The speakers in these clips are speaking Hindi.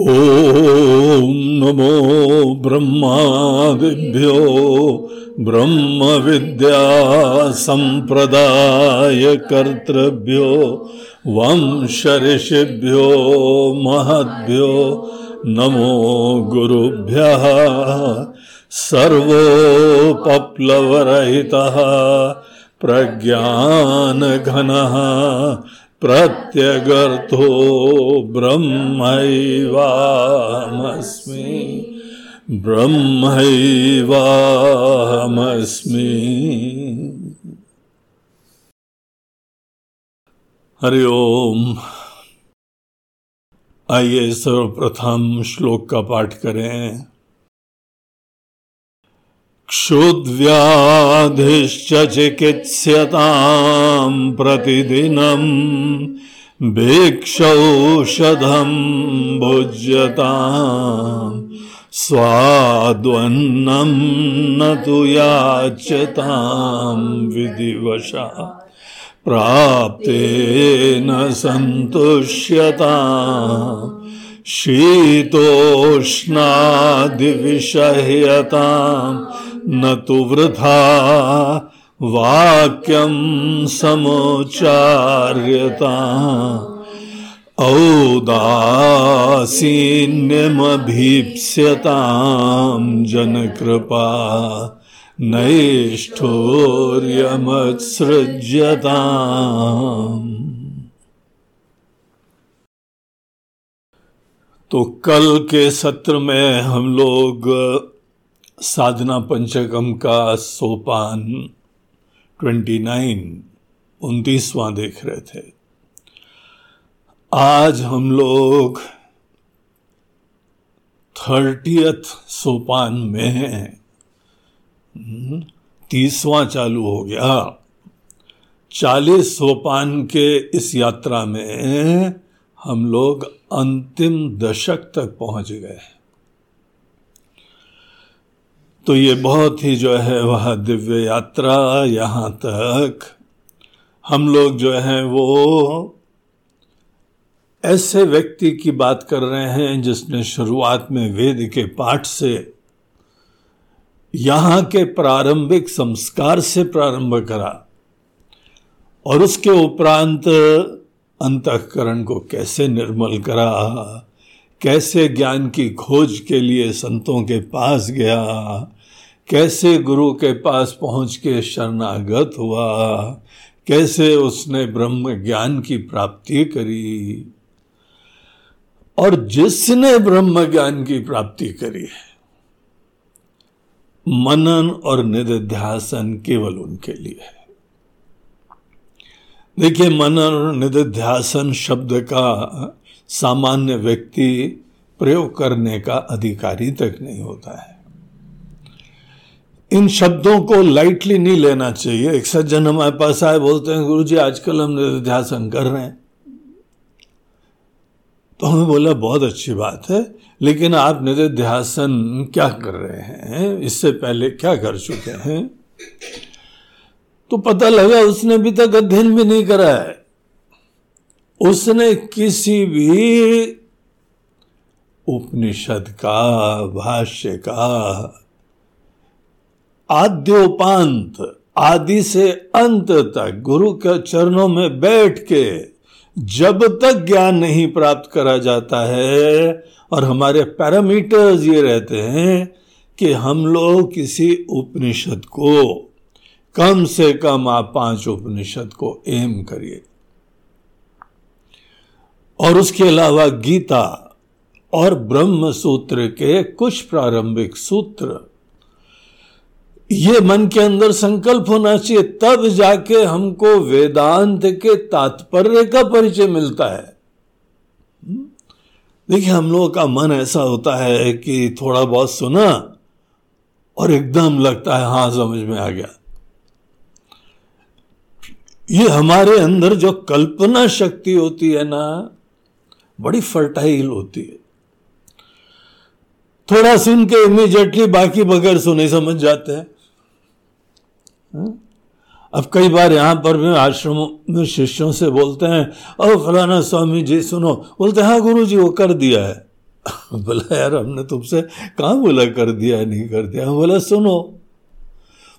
ॐ नमो ब्रह्मादिभ्यो ब्रह्मविद्यासम्प्रदायकर्तृभ्यो वंशऋषिभ्यो महद्भ्यो नमो गुरुभ्यः सर्वोपप्लवरहितः प्रज्ञानघनः प्रत्यगर्थो ब्रह्मैवाहमस्मि। ब्रह्मैवाहमस्मि। हरि ओम। आइए सर्वप्रथम श्लोक का पाठ करें। क्षुद्व्याधिश्च चिकित्स्यतां प्रतिदिनं भिक्षौषधं भुज्यताम्। स्वाद्वन्नं न तु याच्यतां विधिवशा। प्राप्तेन सन्तुष्यता। शीतोष्णादिविषह्यताम्। न तु वृथा वाक्यं समुच्चार्यता। औदासीन्यमभीप्स्यतां जनकृपा नैष्ठोर्यमत्सृज्यताम्। तो कल के सत्र में हम लोग साधना पंचकम का सोपान 29 उनतीसवां देख रहे थे। आज हम लोग थर्टियथ सोपान में हैं। हम्म, तीसवां चालू हो गया। चालीस सोपान के इस यात्रा में हम लोग अंतिम दशक तक पहुँच गए। तो ये बहुत ही जो है वह दिव्य यात्रा यहाँ तक। हम लोग जो है वो ऐसे व्यक्ति की बात कर रहे हैं जिसने शुरुआत में वेद के पाठ से, यहाँ के प्रारंभिक संस्कार से प्रारंभ करा और उसके उपरांत अंतकरण को कैसे निर्मल करा। कैसे ज्ञान की खोज के लिए संतों के पास गया? कैसे गुरु के पास पहुँच के शरणागत हुआ? कैसे उसने ब्रह्म ज्ञान की प्राप्ति करी? और जिसने ब्रह्म ज्ञान की प्राप्ति करी है, मनन और निधिध्यासन केवल उनके लिए है। देखिए, मनन और निधिध्यासन शब्द का सामान्य व्यक्ति प्रयोग करने का अधिकारी तक नहीं होता है। इन शब्दों को लाइटली नहीं लेना चाहिए। एक सज्जन हमारे पास आए, बोलते हैं गुरु जी आजकल हम निधिध्यासन कर रहे हैं। तो हमें बोला, बहुत अच्छी बात है, लेकिन आप निधिध्यासन क्या कर रहे हैं? इससे पहले क्या कर चुके हैं? तो पता लगा, उसने अभी तक अध्ययन भी नहीं करा है। उसने किसी भी उपनिषद का, भाष्य का, आद्योपांत आदि से अंत तक गुरु के चरणों में बैठ के जब तक ज्ञान नहीं प्राप्त करा जाता है, और हमारे पैरामीटर्स ये रहते हैं कि हम लोग किसी उपनिषद को कम से कम आप पाँच उपनिषद को एम करिए। और उसके अलावा गीता और ब्रह्म सूत्र के कुछ प्रारंभिक सूत्र। ये मन के अंदर संकल्प होना चाहिए, तब जाके हमको वेदांत के तात्पर्य का परिचय मिलता है। देखिए, हम लोगों का मन ऐसा होता है कि थोड़ा बहुत सुना और एकदम लगता है हाँ समझ में आ गया। ये हमारे अंदर जो कल्पना शक्ति होती है ना बड़ी फर्टाइल होती है। थोड़ा सुन के इमीजिएटली बाकी बगैर सुने समझ जाते हैं। हाँ? अब कई बार यहाँ पर भी आश्रम में शिष्यों से बोलते हैं और फलाना स्वामी जी, सुनो। बोलते हैं हाँ गुरु जी वो कर दिया है। बोला, यार, हमने तुमसे कहा बोला, कर दिया नहीं कर दिया? हम बोला, सुनो।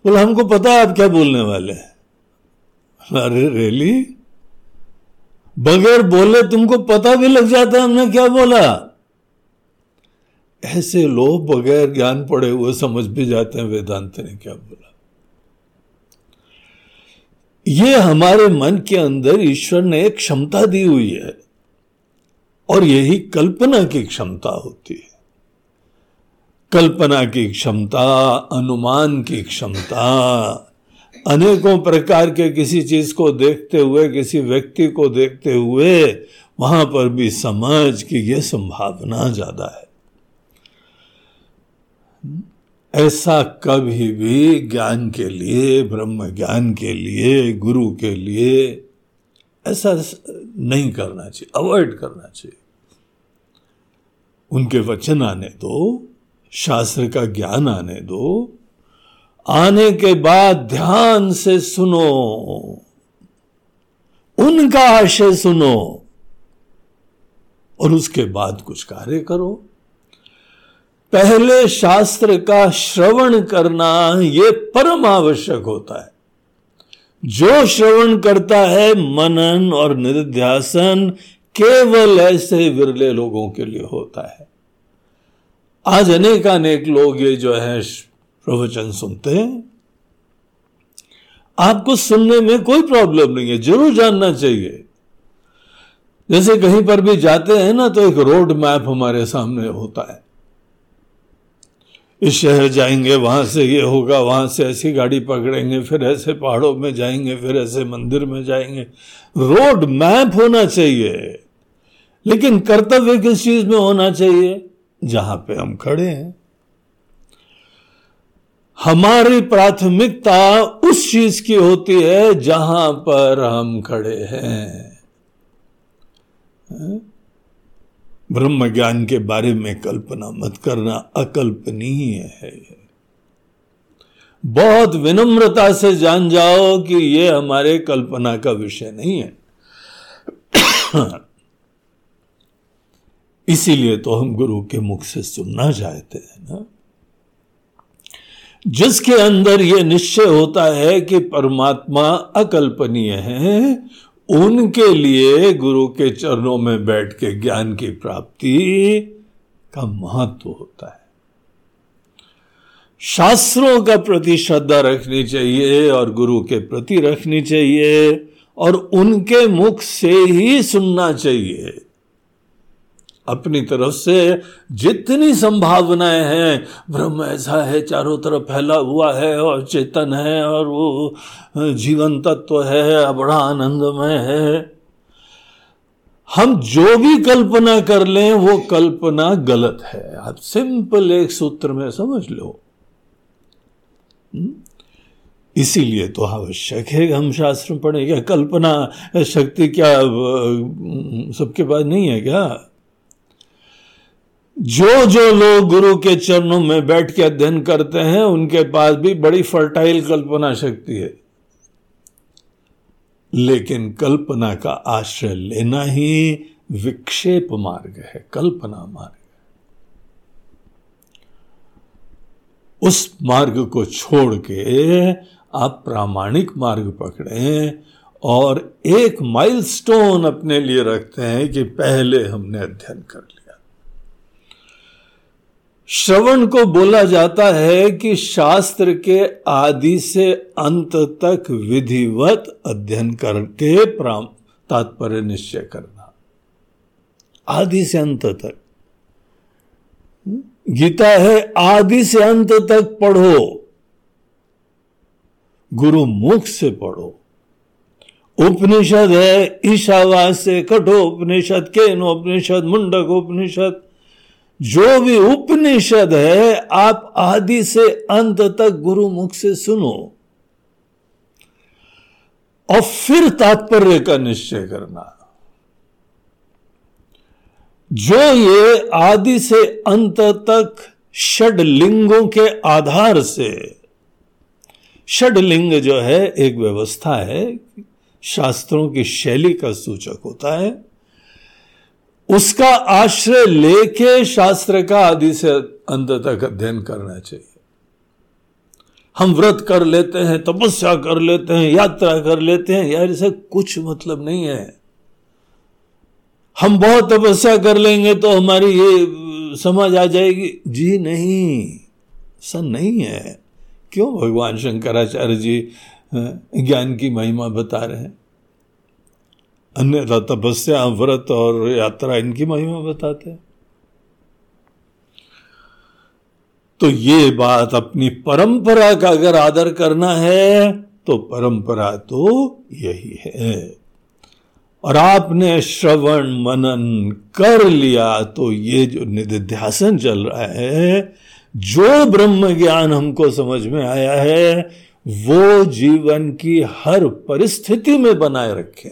बोला, हमको पता है आप क्या बोलने वाले हैं। अरे रेली बगैर बोले तुमको पता भी लग जाता हमने क्या बोला? ऐसे लोग बगैर ज्ञान पड़े हुए समझ भी जाते हैं, वेदांत ने क्या बोला? ये हमारे मन के अंदर ईश्वर ने एक क्षमता दी हुई है, और यही कल्पना की क्षमता होती है। कल्पना की क्षमता, अनुमान की क्षमता अनेकों प्रकार के किसी चीज़ को देखते हुए, किसी व्यक्ति को देखते हुए, वहाँ पर भी समझ की यह संभावना ज़्यादा है। ऐसा कभी भी ज्ञान के लिए, ब्रह्म ज्ञान के लिए, गुरु के लिए ऐसा नहीं करना चाहिए, अवॉइड करना चाहिए। उनके वचन आने दो, शास्त्र का ज्ञान आने दो आने के बाद ध्यान से सुनो। उनका आशय सुनो और उसके बाद कुछ कार्य करो। पहले शास्त्र का श्रवण करना यह परम आवश्यक होता है। जो श्रवण करता है मनन और निर्ध्यासन केवल ऐसे विरले लोगों के लिए होता है। आज अनेक अनेक लोग ये जो है प्रवचन सुनते हैं। आपको सुनने में कोई प्रॉब्लम नहीं है, ज़रूर जानना चाहिए। जैसे कहीं पर भी जाते हैं ना तो एक रोड मैप हमारे सामने होता है। इस शहर जाएँगे, वहाँ से ये होगा, वहाँ से ऐसी गाड़ी पकड़ेंगे, फिर ऐसे पहाड़ों में जाएँगे, फिर ऐसे मंदिर में जाएँगे। रोड मैप होना चाहिए, लेकिन कर्तव्य किस चीज़ में होना चाहिए? जहाँ पे हम खड़े हैं। हमारी प्राथमिकता उस चीज़ की होती है जहाँ पर हम खड़े हैं। ब्रह्म ज्ञान के बारे में कल्पना मत करना, अकल्पनीय है। बहुत विनम्रता से जान जाओ कि यह हमारे कल्पना का विषय नहीं है। इसीलिए तो हम गुरु के मुख से सुनना चाहते हैं ना। जिसके अंदर यह निश्चय होता है कि परमात्मा अकल्पनीय है, उनके लिए गुरु के चरणों में बैठ के ज्ञान की प्राप्ति का महत्व होता है। शास्त्रों का प्रति श्रद्धा रखनी चाहिए और गुरु के प्रति रखनी चाहिए और उनके मुख से ही सुनना चाहिए। अपनी तरफ़ से जितनी संभावनाएँ हैं, ब्रह्म ऐसा है, चारों तरफ़ फैला हुआ है और चेतन है और वो जीवन तत्व है बड़ा आनंदमय है। हम जो भी कल्पना कर लें, वो कल्पना गलत है। आप सिंपल एक सूत्र में समझ लो। हम्म? इसीलिए तो आवश्यक है हम शास्त्र पढ़े। क्या कल्पना शक्ति क्या सबके पास नहीं है क्या? जो जो लोग गुरु के चरणों में बैठ के अध्ययन करते हैं, उनके पास भी बड़ी फर्टाइल कल्पना शक्ति है। लेकिन कल्पना का आश्रय लेना ही विक्षेप मार्ग है, कल्पना मार्ग। उस मार्ग को छोड़ के आप प्रामाणिक मार्ग पकड़ें और एक माइलस्टोन अपने लिए रखते हैं कि पहले हमने अध्ययन कर लिया। श्रवण को बोला जाता है कि शास्त्र के आदि से अंत तक विधिवत अध्ययन करके तात्पर्य निश्चय करना। आदि से अंत तक। गीता है, आदि से अंत तक पढ़ो। गुरु मुख से पढ़ो। उपनिषद है ईशावास से कठो उपनिषद केन उपनिषद मुंडक उपनिषद जो भी उपनिषद है, आप आदि से अंत तक गुरु मुख से सुनो। और फिर तात्पर्य का निश्चय करना। जो ये आदि से अंत तक षड लिंगों के आधार से, षड लिंग जो है, एक व्यवस्था है, शास्त्रों की शैली का सूचक होता है। उसका आश्रय लेके शास्त्र का आदि से अंत तक अध्ययन करना चाहिए। हम व्रत कर लेते हैं, तपस्या कर लेते हैं, यात्रा कर लेते हैं, यार इसे कुछ मतलब नहीं है। हम बहुत तपस्या कर लेंगे तो हमारी ये समझ आ जाएगी। जी नहीं, ऐसा नहीं है। क्यों? भगवान शंकराचार्य जी ज्ञान की महिमा बता रहे हैं। अन्य तपस्या व्रत और यात्रा, इनकी महिमा बताते हैं। तो ये बात अपनी परंपरा का अगर आदर करना है तो परंपरा तो यही है। और आपने श्रवण मनन कर लिया तो ये जो निधिध्यासन चल रहा है, जो ब्रह्म ज्ञान हमको समझ में आया है, वो जीवन की हर परिस्थिति में बनाए रखें।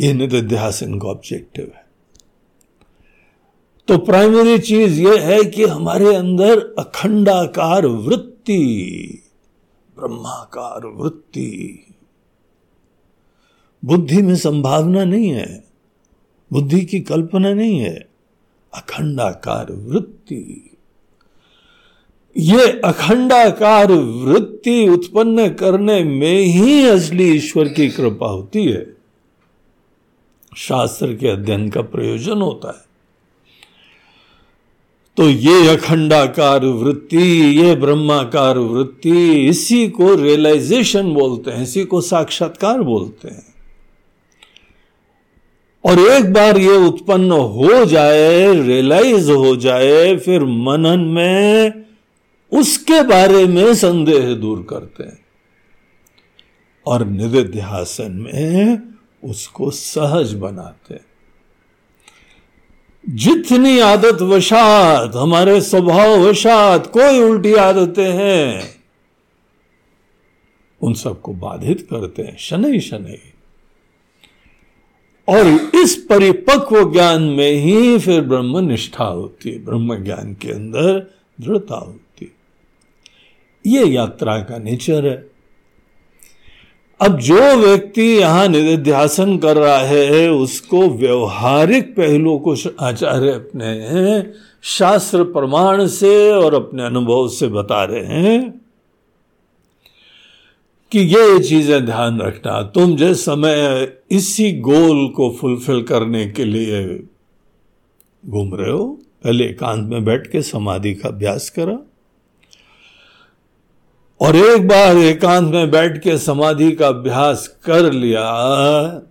ये निधिध्यासन का ऑब्जेक्टिव है। तो प्राइमरी चीज़ यह है कि हमारे अंदर अखंडाकार वृत्ति, ब्रह्माकार वृत्ति। बुद्धि में संभावना नहीं है, बुद्धि की कल्पना नहीं है, अखंडाकार वृत्ति। ये अखंडाकार वृत्ति उत्पन्न करने में ही असली ईश्वर की कृपा होती है। शास्त्र के अध्ययन का प्रयोजन होता है। तो ये अखंडाकार वृत्ति, ये ब्रह्माकार वृत्ति, इसी को रियलाइजेशन बोलते हैं, इसी को साक्षात्कार बोलते हैं। और एक बार ये उत्पन्न हो जाए रियलाइज़ हो जाए, फिर मनन में उसके बारे में संदेह दूर करते हैं। और निधिध्यासन में उसको सहज बनाते जितनी आदत वशात, हमारे स्वभाव वशात, कोई उल्टी आदतें हैं, उन सबको बाधित करते हैं शनि शनि और इस परिपक्व ज्ञान में ही फिर ब्रह्म निष्ठा होती है, ब्रह्म ज्ञान के अंदर दृढ़ता होती है। ये यात्रा का नेचर है। अब जो व्यक्ति यहाँ निध्यासन कर रहा है, उसको व्यवहारिक पहलुओं को आचार्य अपने शास्त्र प्रमाण से और अपने अनुभव से बता रहे हैं कि ये चीज़ें ध्यान रखना, तुम जिस समय इसी गोल को फुलफिल करने के लिए घूम रहे हो, पहले एकांत में बैठ के समाधि का अभ्यास करा। और एक बार एकांत में बैठ के समाधि का अभ्यास कर लिया,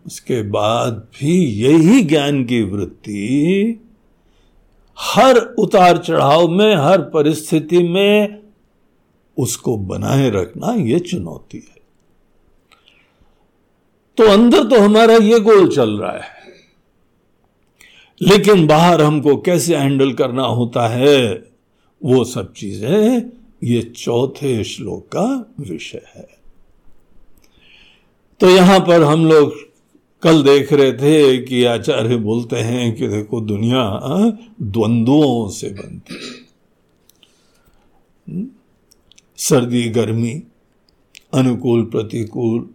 उसके बाद भी यही ज्ञान की वृत्ति हर उतार चढ़ाव में, हर परिस्थिति में उसको बनाए रखना यह चुनौती है। तो अंदर तो हमारा ये गोल चल रहा है, लेकिन बाहर हमको कैसे हैंडल करना होता है, वो सब चीज़ें ये चौथे श्लोक का विषय है। तो यहाँ पर हम लोग कल देख रहे थे कि आचार्य बोलते हैं कि देखो दुनिया द्वंद्वों से बनती है। हम्म? सर्दी, गर्मी, अनुकूल, प्रतिकूल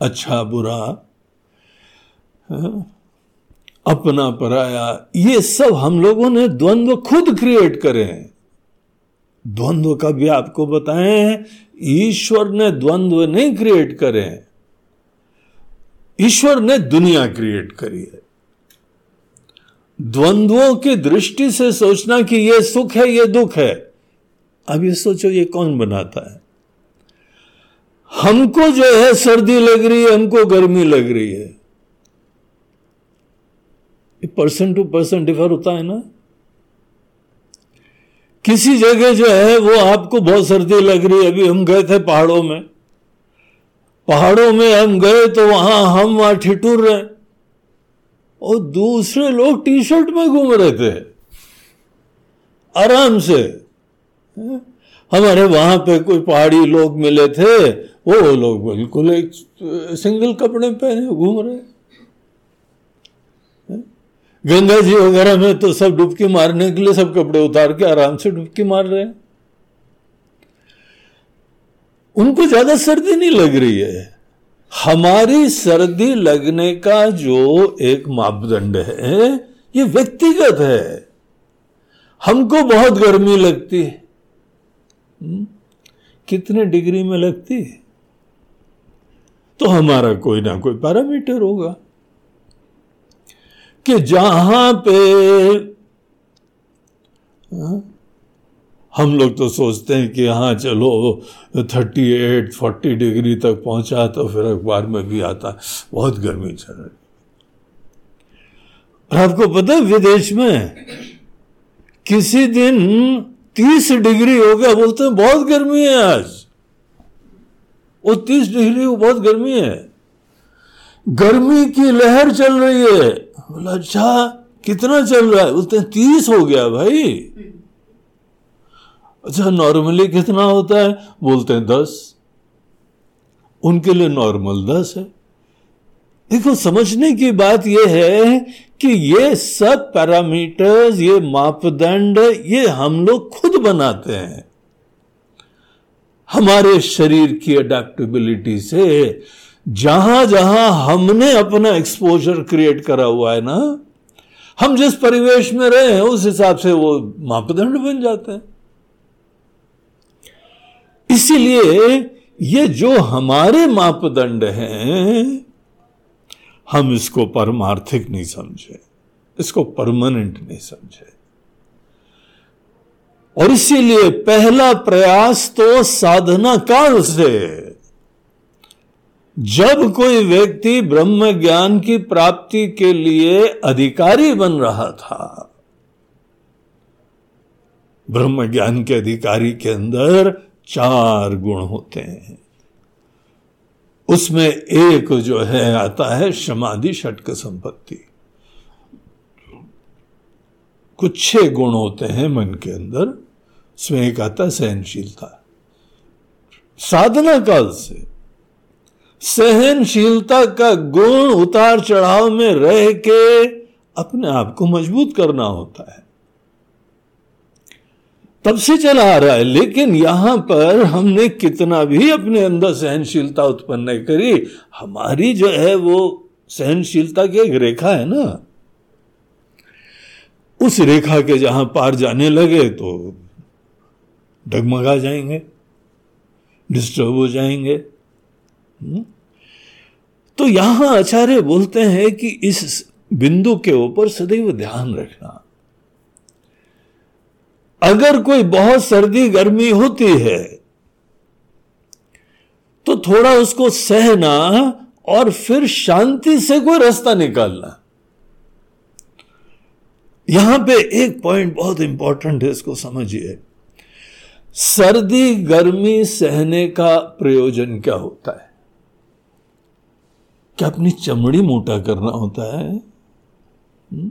अच्छा बुरा अपना पराया, ये सब हम लोगों ने द्वंद्व खुद क्रिएट करे हैं। द्वंद्व का भी आपको बताएँ, ईश्वर ने द्वंद्व नहीं क्रिएट करे हैं। ईश्वर ने दुनिया क्रिएट करी है। द्वंद्वों की दृष्टि से सोचना कि यह सुख है यह दुख है। अब ये सोचो, ये कौन बनाता है? हमको जो है, सर्दी लग रही है, हमको गर्मी लग रही है। पर्सन टू पर्सन डिफर होता है ना? किसी जगह जो है वो आपको बहुत सर्दी लग रही है। अभी हम गए थे पहाड़ों में। पहाड़ों में हम गए तो वहाँ हम वहाँ ठिठुर रहे। और दूसरे लोग टी शर्ट में घूम रहे थे। आराम से। हमारे वहाँ पे कोई पहाड़ी लोग मिले थे। वो लोग बिल्कुल एक सिंगल कपड़े पहने घूम रहे। गंगा जी वगैरह में तो सब डुबकी मारने के लिए सब कपड़े उतार के आराम से डुबकी मार रहे हैं। उनको ज़्यादा सर्दी नहीं लग रही है। हमारी सर्दी लगने का जो एक मापदंड है, ये व्यक्तिगत है। हमको बहुत गर्मी लगती है। हम्म? कितने डिग्री में लगती है? तो हमारा कोई ना कोई पैरामीटर होगा। कि जहाँ पे हम लोग तो सोचते हैं कि हाँ चलो थर्टी एट फोर्टी डिग्री तक पहुँचा तो फिर अखबार में भी आता बहुत गर्मी चल रही और आपको पता है, विदेश में किसी दिन तीस डिग्री हो गया, बोलते हैं, बहुत गर्मी है आज। वो तीस डिग्री, वो बहुत गर्मी है। गर्मी की लहर चल रही है। बोला अच्छा कितना चल रहा है? हैं, तीस हो गया भाई। अच्छा नॉर्मली कितना होता है? बोलते हैं, दस। उनके लिए नॉर्मल दस है। देखो, समझने की बात यह है कि ये सब पैरामीटर्स ये मापदंड, ये हम लोग खुद बनाते हैं। हमारे शरीर की अडेप्टेबिलिटी से जहाँ जहाँ हमने अपना एक्सपोजर क्रिएट करा हुआ है ना, हम जिस परिवेश में रहे हैं, उस हिसाब से वो मापदंड बन जाते हैं। इसीलिए ये जो हमारे मापदंड हैं, हम इसको परमार्थिक नहीं समझे, इसको परमानेंट नहीं समझे। और इसीलिए पहला प्रयास तो साधना काल से जब कोई व्यक्ति ब्रह्म ज्ञान की प्राप्ति के लिए अधिकारी बन रहा था, ब्रह्म ज्ञान के अधिकारी के अंदर चार गुण होते हैं। उसमें एक जो है, आता है समाधि षटक संपत्ति। कुछ छह गुण होते हैं मन के अंदर, उसमें एक आता है सहनशीलता। साधना काल से सहनशीलता का गुण उतार चढ़ाव में रह के अपने आप को मज़बूत करना होता है तब से चला आ रहा है, लेकिन यहाँ पर हमने कितना भी अपने अंदर सहनशीलता उत्पन्न करी, हमारी जो है वो सहनशीलता की एक रेखा है ना उस रेखा के जहाँ पार जाने लगे तो डगमगा जाएँगे, डिस्टर्ब हो जाएँगे? तो यहाँ आचार्य बोलते हैं कि इस बिंदु के ऊपर सदैव ध्यान रखना। अगर कोई बहुत सर्दी गर्मी होती है तो थोड़ा उसको सहना और फिर शांति से कोई रास्ता निकालना। यहाँ पे एक पॉइंट बहुत इंपॉर्टेंट है, इसको समझिए। सर्दी गर्मी सहने का प्रयोजन क्या होता है? क्या अपनी चमड़ी मोटा करना होता है? हम्म?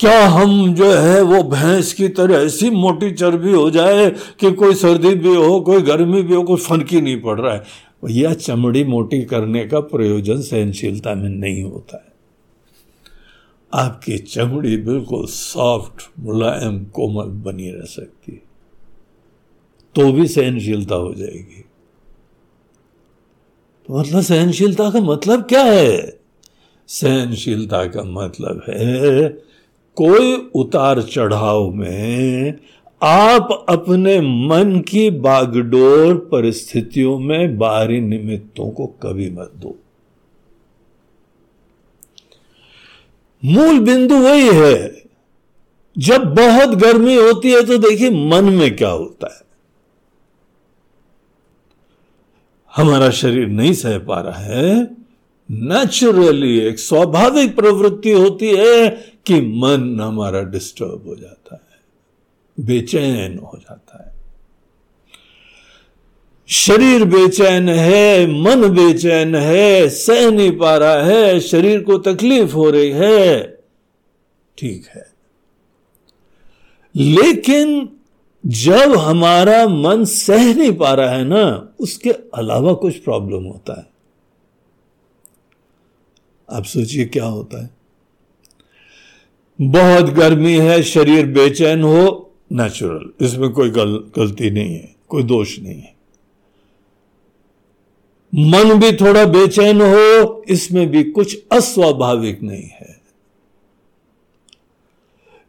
क्या हम जो है वो भैंस की तरह ऐसी मोटी चर्बी हो जाए कि कोई सर्दी भी हो, कोई गर्मी भी हो, कोई फ़र्क ही नहीं पड़ रहा है यह चमड़ी मोटी करने का प्रयोजन सहनशीलता में नहीं होता है आपकी चमड़ी बिल्कुल सॉफ्ट, मुलायम, कोमल बनी रह सकती है तो भी सहनशीलता हो जाएगी मतलब सहनशीलता का मतलब क्या है? सहनशीलता का मतलब है, कोई उतार चढ़ाव में आप अपने मन की बागडोर परिस्थितियों में बाहरी निमित्तों को कभी मत दो। मूल बिंदु वही है, जब बहुत गर्मी होती है तो देखिए मन में क्या होता है। हमारा शरीर नहीं सह पा रहा है। नेचुरली एक स्वाभाविक प्रवृत्ति होती है कि मन हमारा डिस्टर्ब हो जाता है, बेचैन हो जाता है। शरीर बेचैन है, मन बेचैन है, सह नहीं पा रहा है, शरीर को तकलीफ़ हो रही है, ठीक है। लेकिन जब हमारा मन सह नहीं पा रहा है ना उसके अलावा कुछ प्रॉब्लम होता है। आप सोचिए क्या होता है। बहुत गर्मी है शरीर बेचैन हो नेचुरल इसमें कोई गल, गलती नहीं है कोई दोष नहीं है। मन भी थोड़ा बेचैन हो इसमें भी कुछ अस्वाभाविक नहीं है।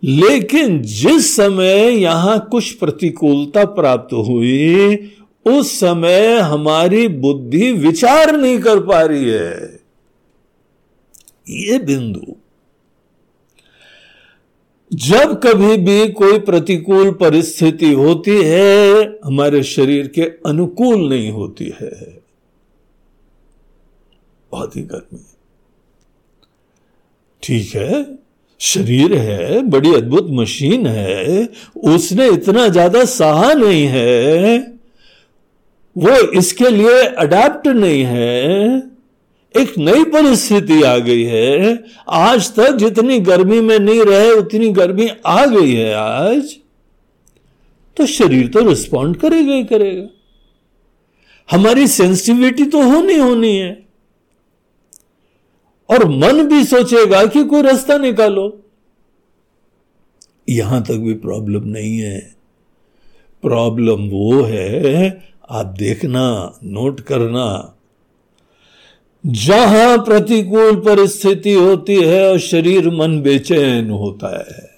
लेकिन जिस समय यहाँ कुछ प्रतिकूलता प्राप्त हुई, उस समय हमारी बुद्धि विचार नहीं कर पा रही है। ये बिंदु। जब कभी भी कोई प्रतिकूल परिस्थिति होती है, हमारे शरीर के अनुकूल नहीं होती है। बहुत ही गर्मी। ठीक है? शरीर है, बड़ी अद्भुत मशीन है, उसने इतना ज़्यादा सहा नहीं है, वो इसके लिए अडेप्ट नहीं है। एक नई परिस्थिति आ गई है। आज तक जितनी गर्मी में नहीं रहे, उतनी गर्मी आ गई है आज। तो शरीर तो रिस्पॉन्ड करेगा ही करेगा। हमारी सेंसिटिविटी तो होनी होनी है। और मन भी सोचेगा कि कोई रास्ता निकालो। यहाँ तक भी प्रॉब्लम नहीं है। प्रॉब्लम वो है, आप देखना नोट करना। जहाँ प्रतिकूल परिस्थिति होती है और शरीर मन बेचैन होता है,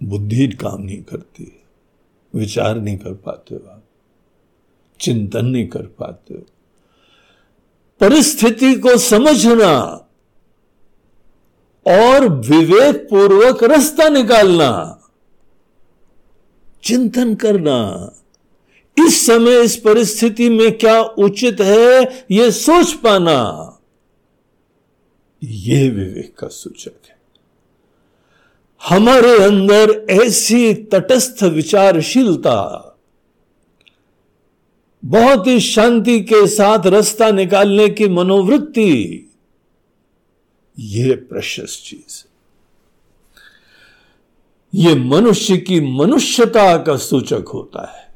बुद्धि काम नहीं करती, विचार नहीं कर पाते हो आप, चिंतन नहीं कर पाते हो। परिस्थिति को समझना और विवेक पूर्वक रास्ता निकालना, चिंतन करना, इस समय, इस परिस्थिति में क्या उचित है यह सोच पाना यह विवेक का सूचक है। हमारे अंदर ऐसी तटस्थ विचारशीलता बहुत ही शांति के साथ रास्ता निकालने की मनोवृत्ति। यह प्रशस्त चीज़। ये मनुष्य की मनुष्यता का सूचक होता है।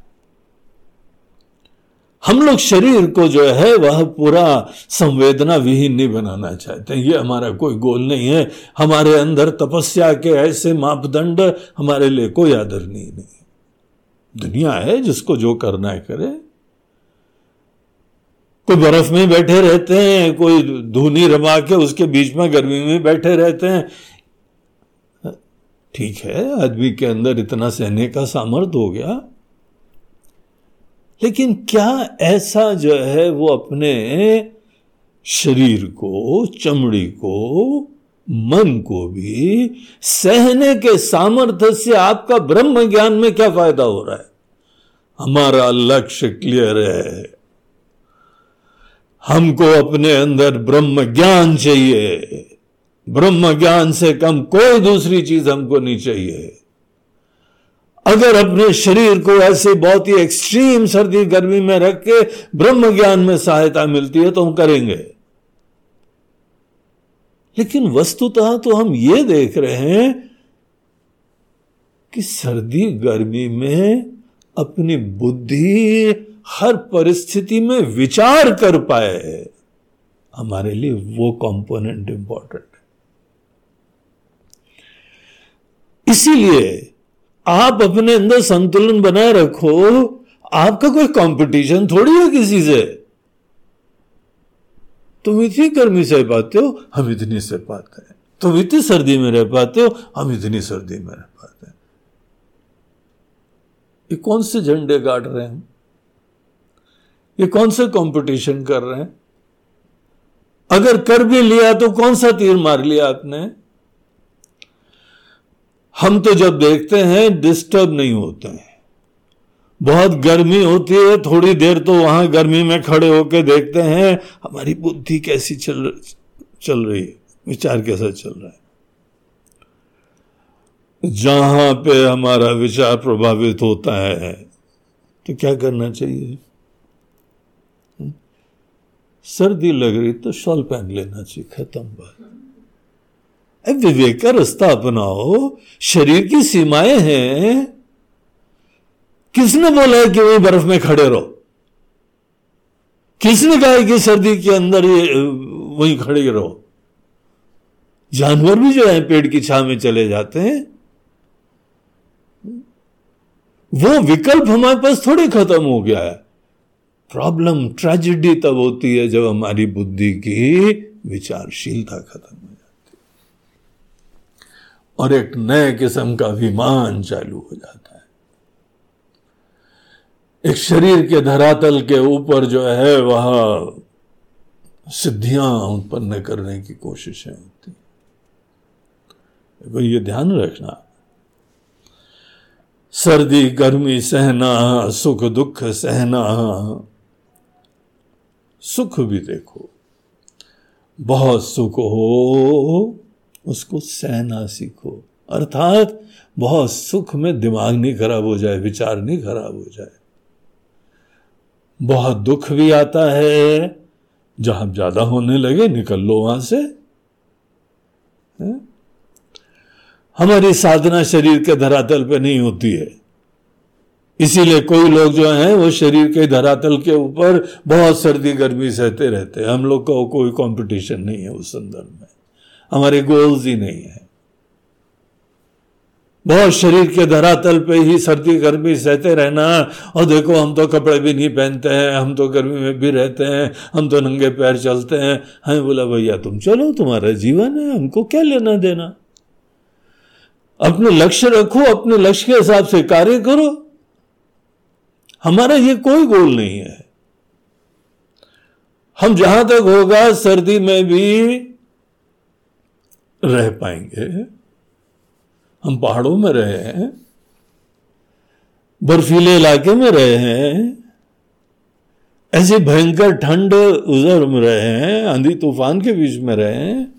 हम लोग शरीर को जो है, वह पूरा संवेदना विहीन नहीं बनाना चाहते ये हमारा कोई गोल नहीं है। हमारे अंदर तपस्या के ऐसे मापदंड हमारे लिए कोई आदरणीय नहीं। दुनिया है जिसको जो करना है करे। कोई बर्फ़ में बैठे रहते हैं, कोई धूनी रमा के उसके बीच में गर्मी में बैठे रहते हैं। ठीक है, आदमी के अंदर इतना सहने का सामर्थ्य हो गया। लेकिन क्या ऐसा जो है वो अपने शरीर को, चमड़ी को, मन को भी सहने के सामर्थ्य से आपका ब्रह्म ज्ञान में क्या फ़ायदा हो रहा है? हमारा लक्ष्य क्लियर है। हमको अपने अंदर ब्रह्म ज्ञान चाहिए। ब्रह्म ज्ञान से कम कोई दूसरी चीज़ हमको नहीं चाहिए। अगर अपने शरीर को ऐसे बहुत ही एक्सट्रीम सर्दी गर्मी में रख के ब्रह्म ज्ञान में सहायता मिलती है तो हम करेंगे। लेकिन वस्तुतः तो हम ये देख रहे हैं कि सर्दी गर्मी में अपनी बुद्धि हर परिस्थिति में विचार कर पाए हमारे लिए वो कंपोनेंट इंपॉर्टेंट है। इसीलिए आप अपने अंदर संतुलन बनाए रखो, आपका कोई कंपटीशन थोड़ी है किसी से। तुम इतनी गर्मी सह पाते हो, हम इतनी सह पाते हैं तुम इतनी सर्दी में रह पाते हो, हम इतनी सर्दी में रह पाते हैं। ये कौन से झंडे गाड़ रहे हैं? ये कौन सा कंपटीशन कर रहे हैं? अगर कर भी लिया तो कौन सा तीर मार लिया आपने? हम तो जब देखते हैं डिस्टर्ब नहीं होते हैं। बहुत गर्मी होती है, थोड़ी देर तो वहाँ गर्मी में खड़े होकर देखते हैं, हमारी बुद्धि कैसी चल चल रही है, विचार कैसा चल रहा है? जहाँ पे हमारा विचार प्रभावित होता है तो क्या करना चाहिए? सर्दी लग रही तो शॉल पहन लेना चाहिए, खत्म बात। विवेक का रास्ता अपनाओ, शरीर की सीमाएँ हैं। किसने बोला है कि वही बर्फ़ में खड़े रहो? किसने कहा है कि सर्दी के अंदर ये वहीं खड़े रहो? जानवर भी जो है, पेड़ की छा में चले जाते हैं। वो विकल्प हमारे पास थोड़ी खत्म हो गया है। प्रॉब्लम ट्रेजिडी तब होती है जब हमारी बुद्धि की विचारशीलता खत्म हो जाती है। और एक नए किस्म का अभिमान चालू हो जाता है। एक शरीर के धरातल के ऊपर जो है, वह सिद्धियाँ उत्पन्न करने की कोशिशें होती तो ये ध्यान रखना। सर्दी, गर्मी, सहना, सुख, दुख, सहना सुख भी देखो। बहुत सुख हो, उसको सहना सीखो। अर्थात बहुत सुख में दिमाग नहीं खराब हो जाए, विचार नहीं खराब हो जाए। बहुत दुख भी आता है जहाँ ज़्यादा होने लगे, निकल लो वहाँ से। है? हमारी साधना शरीर के धरातल पे नहीं होती है। इसीलिए कोई लोग जो हैं, वो शरीर के धरातल के ऊपर बहुत सर्दी, गर्मी सहते रहते हैं। हम लोग का को कोई कंपटीशन नहीं है उस संदर्भ में। हमारे गोल्स ही नहीं है। बहुत शरीर के धरातल पे ही सर्दी, गर्मी सहते रहना। और देखो, हम तो कपड़े भी नहीं पहनते हैं, हम तो गर्मी में भी रहते हैं, हम तो नंगे पैर चलते हैं। हमें बोला, भैया, तुम चलो, तुम्हारा जीवन है, हमको क्या लेना देना? अपने लक्ष्य रखो, अपने लक्ष्य के हिसाब से कार्य करो। हमारा ये कोई गोल नहीं है। हम जहाँ तक होगा, सर्दी में भी रह पाएँगे। हम पहाड़ों में रहे हैं, बर्फीले इलाके में रहे हैं, ऐसी भयंकर ठंड उधर में रहे हैं, आंधी तूफ़ान के बीच में रहे हैं।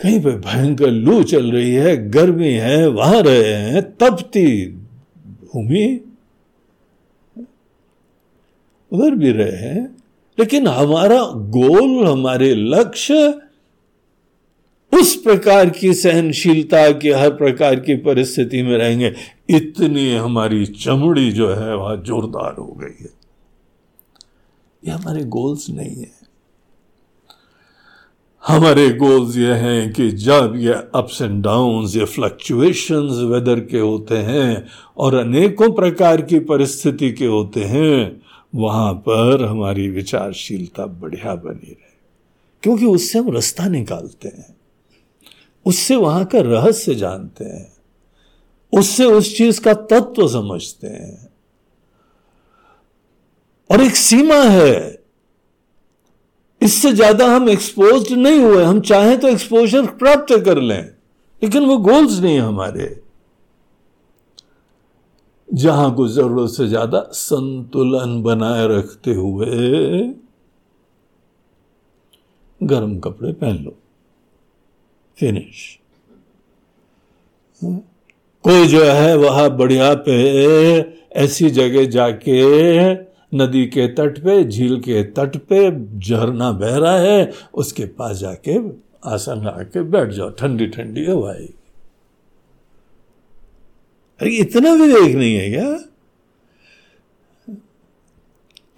कहीं पे भयंकर लू चल रही है, गर्मी है, वहाँ रहे हैं, तपती भूमि। उधर भी रहे हैं, लेकिन हमारा गोल, हमारे लक्ष्य उस प्रकार की सहनशीलता की, हर प्रकार की परिस्थिति में रहेंगे। इतनी हमारी चमड़ी जो है, वह जोरदार हो गई है। ये हमारे गोल्स नहीं है। हमारे गोल्स ये हैं कि जब ये अप्स एंड डाउन्स ये फ्लक्चुएशंस वेदर के होते हैं और अनेकों प्रकार की परिस्थिति के होते हैं वहाँ पर हमारी विचारशीलता बढ़िया बनी रहे। क्योंकि उससे हम रास्ता निकालते हैं। उससे वहाँ का रहस्य जानते हैं। उससे उस चीज़ का तत्व समझते हैं। और एक सीमा है। इससे ज़्यादा हम एक्सपोज नहीं हुए। हम चाहें तो एक्सपोजर प्राप्त कर लें। लेकिन वो गोल्स नहीं हमारे। जहाँ को ज़रूरत से ज़्यादा संतुलन बनाए रखते हुए गर्म कपड़े पहन लो। फिनिश कोई जो है वह बढ़िया पे ऐसी जगह जाके नदी के तट पे, झील के तट पे झरना बह रहा है, उसके पास जाके आसन लगा के बैठ जाओ। ठंडी ठंडी हवा आएगी अरे, इतना विवेक नहीं है क्या?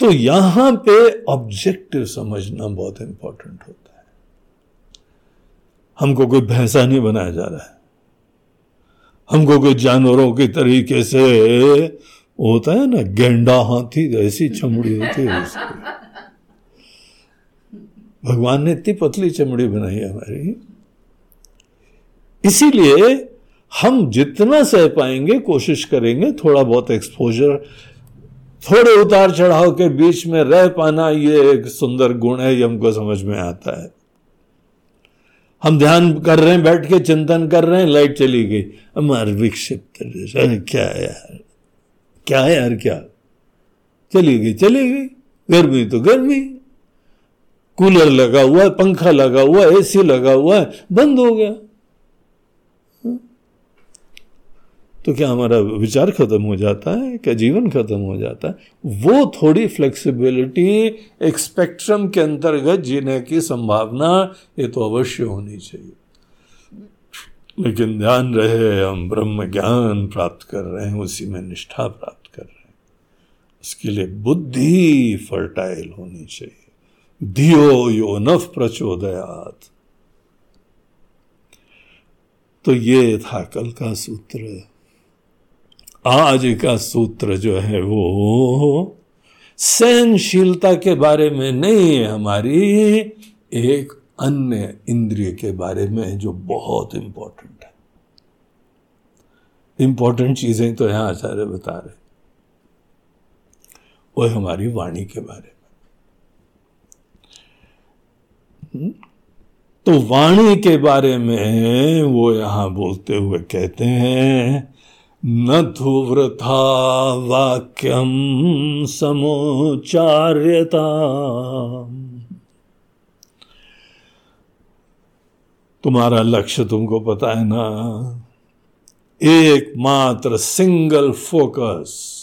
तो यहाँ पे ऑब्जेक्टिव समझना बहुत इंपॉर्टेंट होता है। हमको कोई भैंसा नहीं बनाया जा रहा है। हमको कोई जानवरों के तरीके से होता है ना, गेंडा हाथी ऐसी चमड़ी होती है उसकी। भगवान ने इतनी पतली चमड़ी बनाई हमारी। इसीलिए हम जितना सह पाएँगे, कोशिश करेंगे थोड़ा बहुत एक्सपोजर थोड़े उतार चढ़ाव के बीच में रह पाना ये एक सुंदर गुण है, ये हमको समझ में आता है। हम ध्यान कर रहे हैं, बैठ के चिंतन कर रहे हैं, लाइट चली गई। हमारे विक्षिप्त क्या यार? क्या है यार क्या? चली गई चली गई। गर्मी तो गर्मी। कूलर लगा हुआ है, पंखा लगा हुआ है, एसी लगा हुआ है, बंद हो गया। तो क्या हमारा विचार खत्म हो जाता है? क्या जीवन खत्म हो जाता है? वो थोड़ी फ्लेक्सिबिलिटी एक स्पेक्ट्रम के अंतर्गत जीने की संभावना ये तो अवश्य होनी चाहिए। लेकिन ध्यान रहे, हम ब्रह्म ज्ञान प्राप्त कर रहे हैं, उसी में निष्ठा प्राप्त कर रहे हैं। उसके लिए बुद्धि फर्टाइल होनी चाहिए। धियो यो नफ प्रचोदयात। तो ये था कल का सूत्र। आज का सूत्र जो है वो सहनशीलता के बारे में नहीं है हमारी एक अन्य इंद्रिय के बारे में जो बहुत इंपॉर्टेंट है इंपॉर्टेंट चीज़ें तो यहाँ आचार्य बता रहे वो हमारी वाणी के बारे में? तो वाणी के बारे में वो यहाँ बोलते हुए कहते हैं न तो वाक्यम समोचार्यता तुम्हारा लक्ष्य तुमको पता है ना? एकमात्र सिंगल फोकस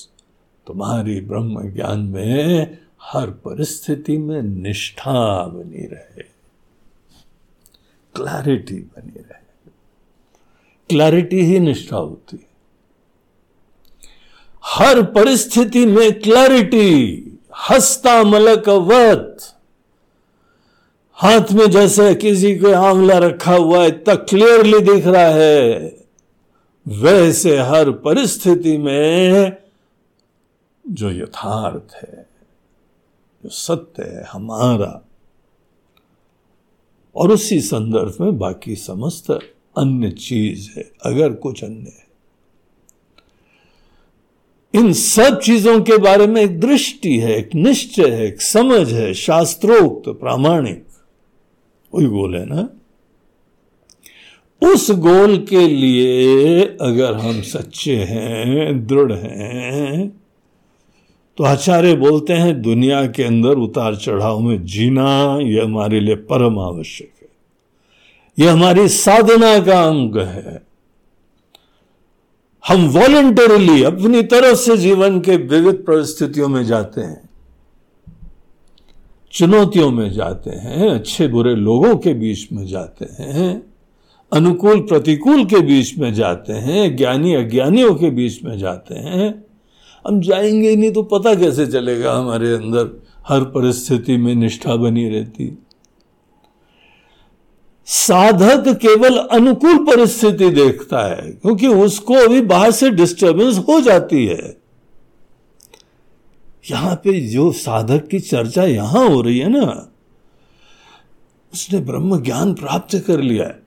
तुम्हारी ब्रह्म ज्ञान में हर परिस्थिति में निष्ठा बनी रहे। क्लैरिटी बनी रहे। क्लैरिटी ही निष्ठा होती है। हर परिस्थिति में क्लैरिटी हस्ता मलक वत हाथ में जैसे किसी को आंवला रखा हुआ है इतना क्लियरली दिख रहा है। वैसे हर परिस्थिति में जो यथार्थ है, जो सत्य है हमारा, और उसी संदर्भ में बाकी समस्त अन्य चीज़ है, अगर कुछ अन्य है। इन सब चीज़ों के बारे में एक दृष्टि है, एक निश्चय है, एक समझ है, शास्त्रोक्त, प्रामाणिक। वही गोल है ना? उस गोल के लिए अगर हम सच्चे हैं, दृढ़ हैं तो आचार्य बोलते हैं, दुनिया के अंदर उतार चढ़ाव में जीना, यह हमारे लिए परम आवश्यक है। यह हमारी साधना का अंग है। हम वॉलंटरली अपनी तरफ़ से जीवन के विविध परिस्थितियों में जाते हैं, चुनौतियों में जाते हैं, अच्छे बुरे लोगों के बीच में जाते हैं, अनुकूल प्रतिकूल के बीच में जाते हैं, ज्ञानी अज्ञानियों के बीच में जाते हैं। हम जाएँगे नहीं तो पता कैसे चलेगा हमारे अंदर, हर परिस्थिति में निष्ठा बनी रहती। साधक केवल अनुकूल परिस्थिति देखता है, क्योंकि उसको अभी बाहर से डिस्टरबेंस हो जाती है। यहाँ पे जो साधक की चर्चा यहाँ हो रही है ना, उसने ब्रह्म ज्ञान प्राप्त कर लिया है।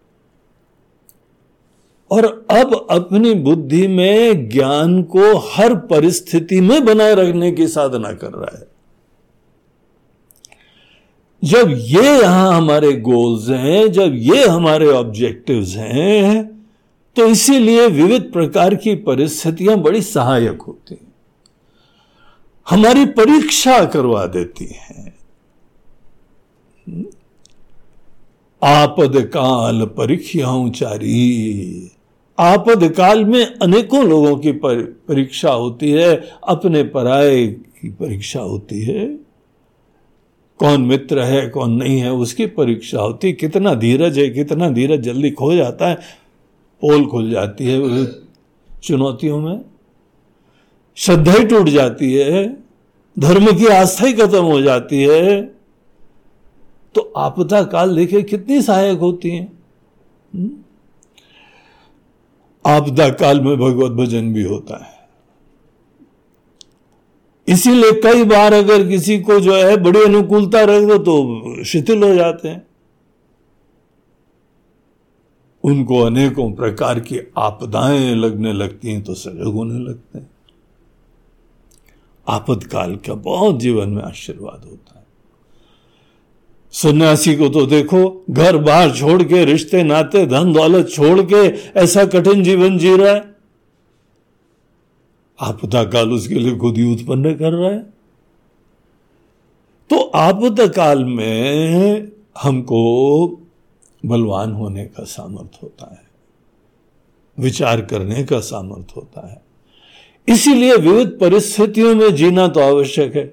और अब अपनी बुद्धि में ज्ञान को हर परिस्थिति में बनाए रखने की साधना कर रहा है। जब ये यहाँ हमारे गोल्स हैं, जब ये हमारे ऑब्जेक्टिव्स हैं तो इसीलिए विविध प्रकार की परिस्थितियाँ बड़ी सहायक होती हैं। हमारी परीक्षा करवा देती हैं। आपद काल परीक्षाओं चारी आपद काल में अनेकों लोगों की परीक्षा होती है, अपने पराये की परीक्षा होती है। कौन मित्र है, कौन नहीं है, उसकी परीक्षा होती कितना धीरज है, कितना धीरज जल्दी खो जाता है, पोल खुल जाती है चुनौतियों में। श्रद्धा ही टूट जाती है, धर्म की आस्था ही खत्म हो जाती है। तो आपदा काल देखिए कितनी सहायक होती है। हम्म? आपदा काल में भगवत भजन भी होता है। इसीलिए कई बार अगर किसी को जो है बड़ी अनुकूलता रख दो तो शिथिल हो जाते हैं। उनको अनेकों प्रकार की आपदाएँ लगने लगती हैं तो सजग होने लगते हैं। आपदकाल का बहुत जीवन में आशीर्वाद होता है। सन्यासी को तो देखो, घर बाहर छोड़ के, रिश्ते, नाते धन दौलत छोड़ के ऐसा कठिन जीवन जी रहा है। आपदा काल उसके लिए खुद ही उत्पन्न कर रहा है। तो आपदा काल में हमको बलवान होने का सामर्थ्य होता है, विचार करने का सामर्थ्य होता है। इसीलिए विविध परिस्थितियों में जीना तो आवश्यक है,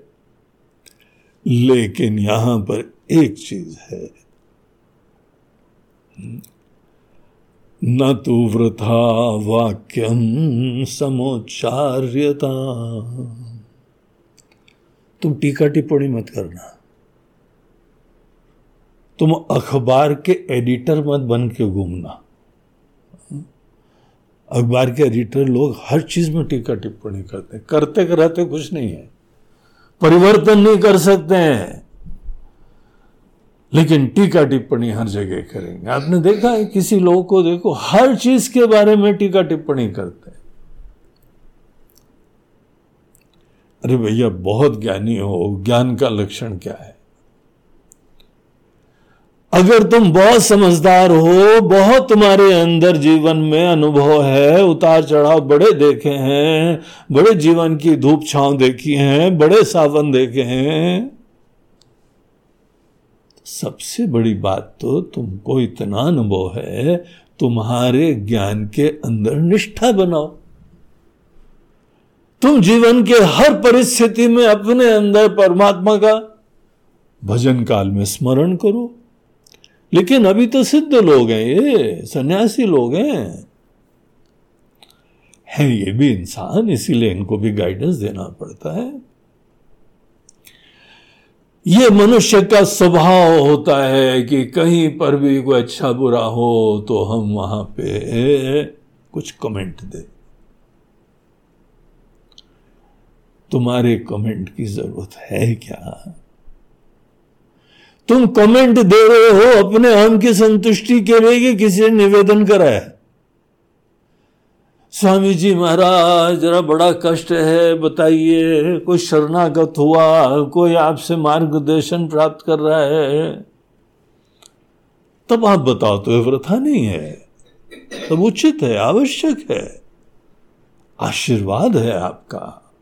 लेकिन यहाँ पर एक चीज़ है। न तो वृथा वाक्यम समोच्चार्यता। तुम टीका टिप्पणी मत करना। तुम अखबार के एडिटर मत बन के घूमना। अखबार के एडिटर लोग हर चीज़ में टीका टिप्पणी करते हैं। करते कराते कुछ नहीं है। परिवर्तन नहीं कर सकते हैं। लेकिन टीका टिप्पणी हर जगह करेंगे। आपने देखा है, किसी लोग को देखो, हर चीज़ के बारे में टीका टिप्पणी करते हैं। अरे भैया, बहुत ज्ञानी हो, ज्ञान का लक्षण क्या है? अगर तुम बहुत समझदार हो, बहुत तुम्हारे अंदर जीवन में अनुभव है, उतार चढ़ाव बड़े देखे हैं, बड़े जीवन की धूप छांव देखी हैं, बड़े सावन देखे हैं सबसे बड़ी बात तो तुमको इतना अनुभव है, तुम्हारे ज्ञान के अंदर निष्ठा बनाओ। तुम जीवन के हर परिस्थिति में अपने अंदर परमात्मा का भजन काल में स्मरण करो। लेकिन अभी तो सिद्ध लोग हैं ये, सन्यासी लोग हैं। हैं ये भी इंसान, इसीलिए इनको भी गाइडेंस देना पड़ता है। ये मनुष्य का स्वभाव होता है कि कहीं पर भी कोई अच्छा बुरा हो तो हम वहाँ पे कुछ कमेंट दे। तुम्हारे कमेंट की ज़रूरत है क्या? तुम कमेंट दे रहे हो अपने हम की संतुष्टि के लिए कि किसी ने निवेदन करा है। स्वामी जी महाराज, जरा बड़ा कष्ट है, बताइए, कोई शरणागत हुआ, कोई आपसे मार्गदर्शन प्राप्त कर रहा है? तब आप बताओ तो व्रथा नहीं है। तब उचित है, आवश्यक है। आशीर्वाद है आपका।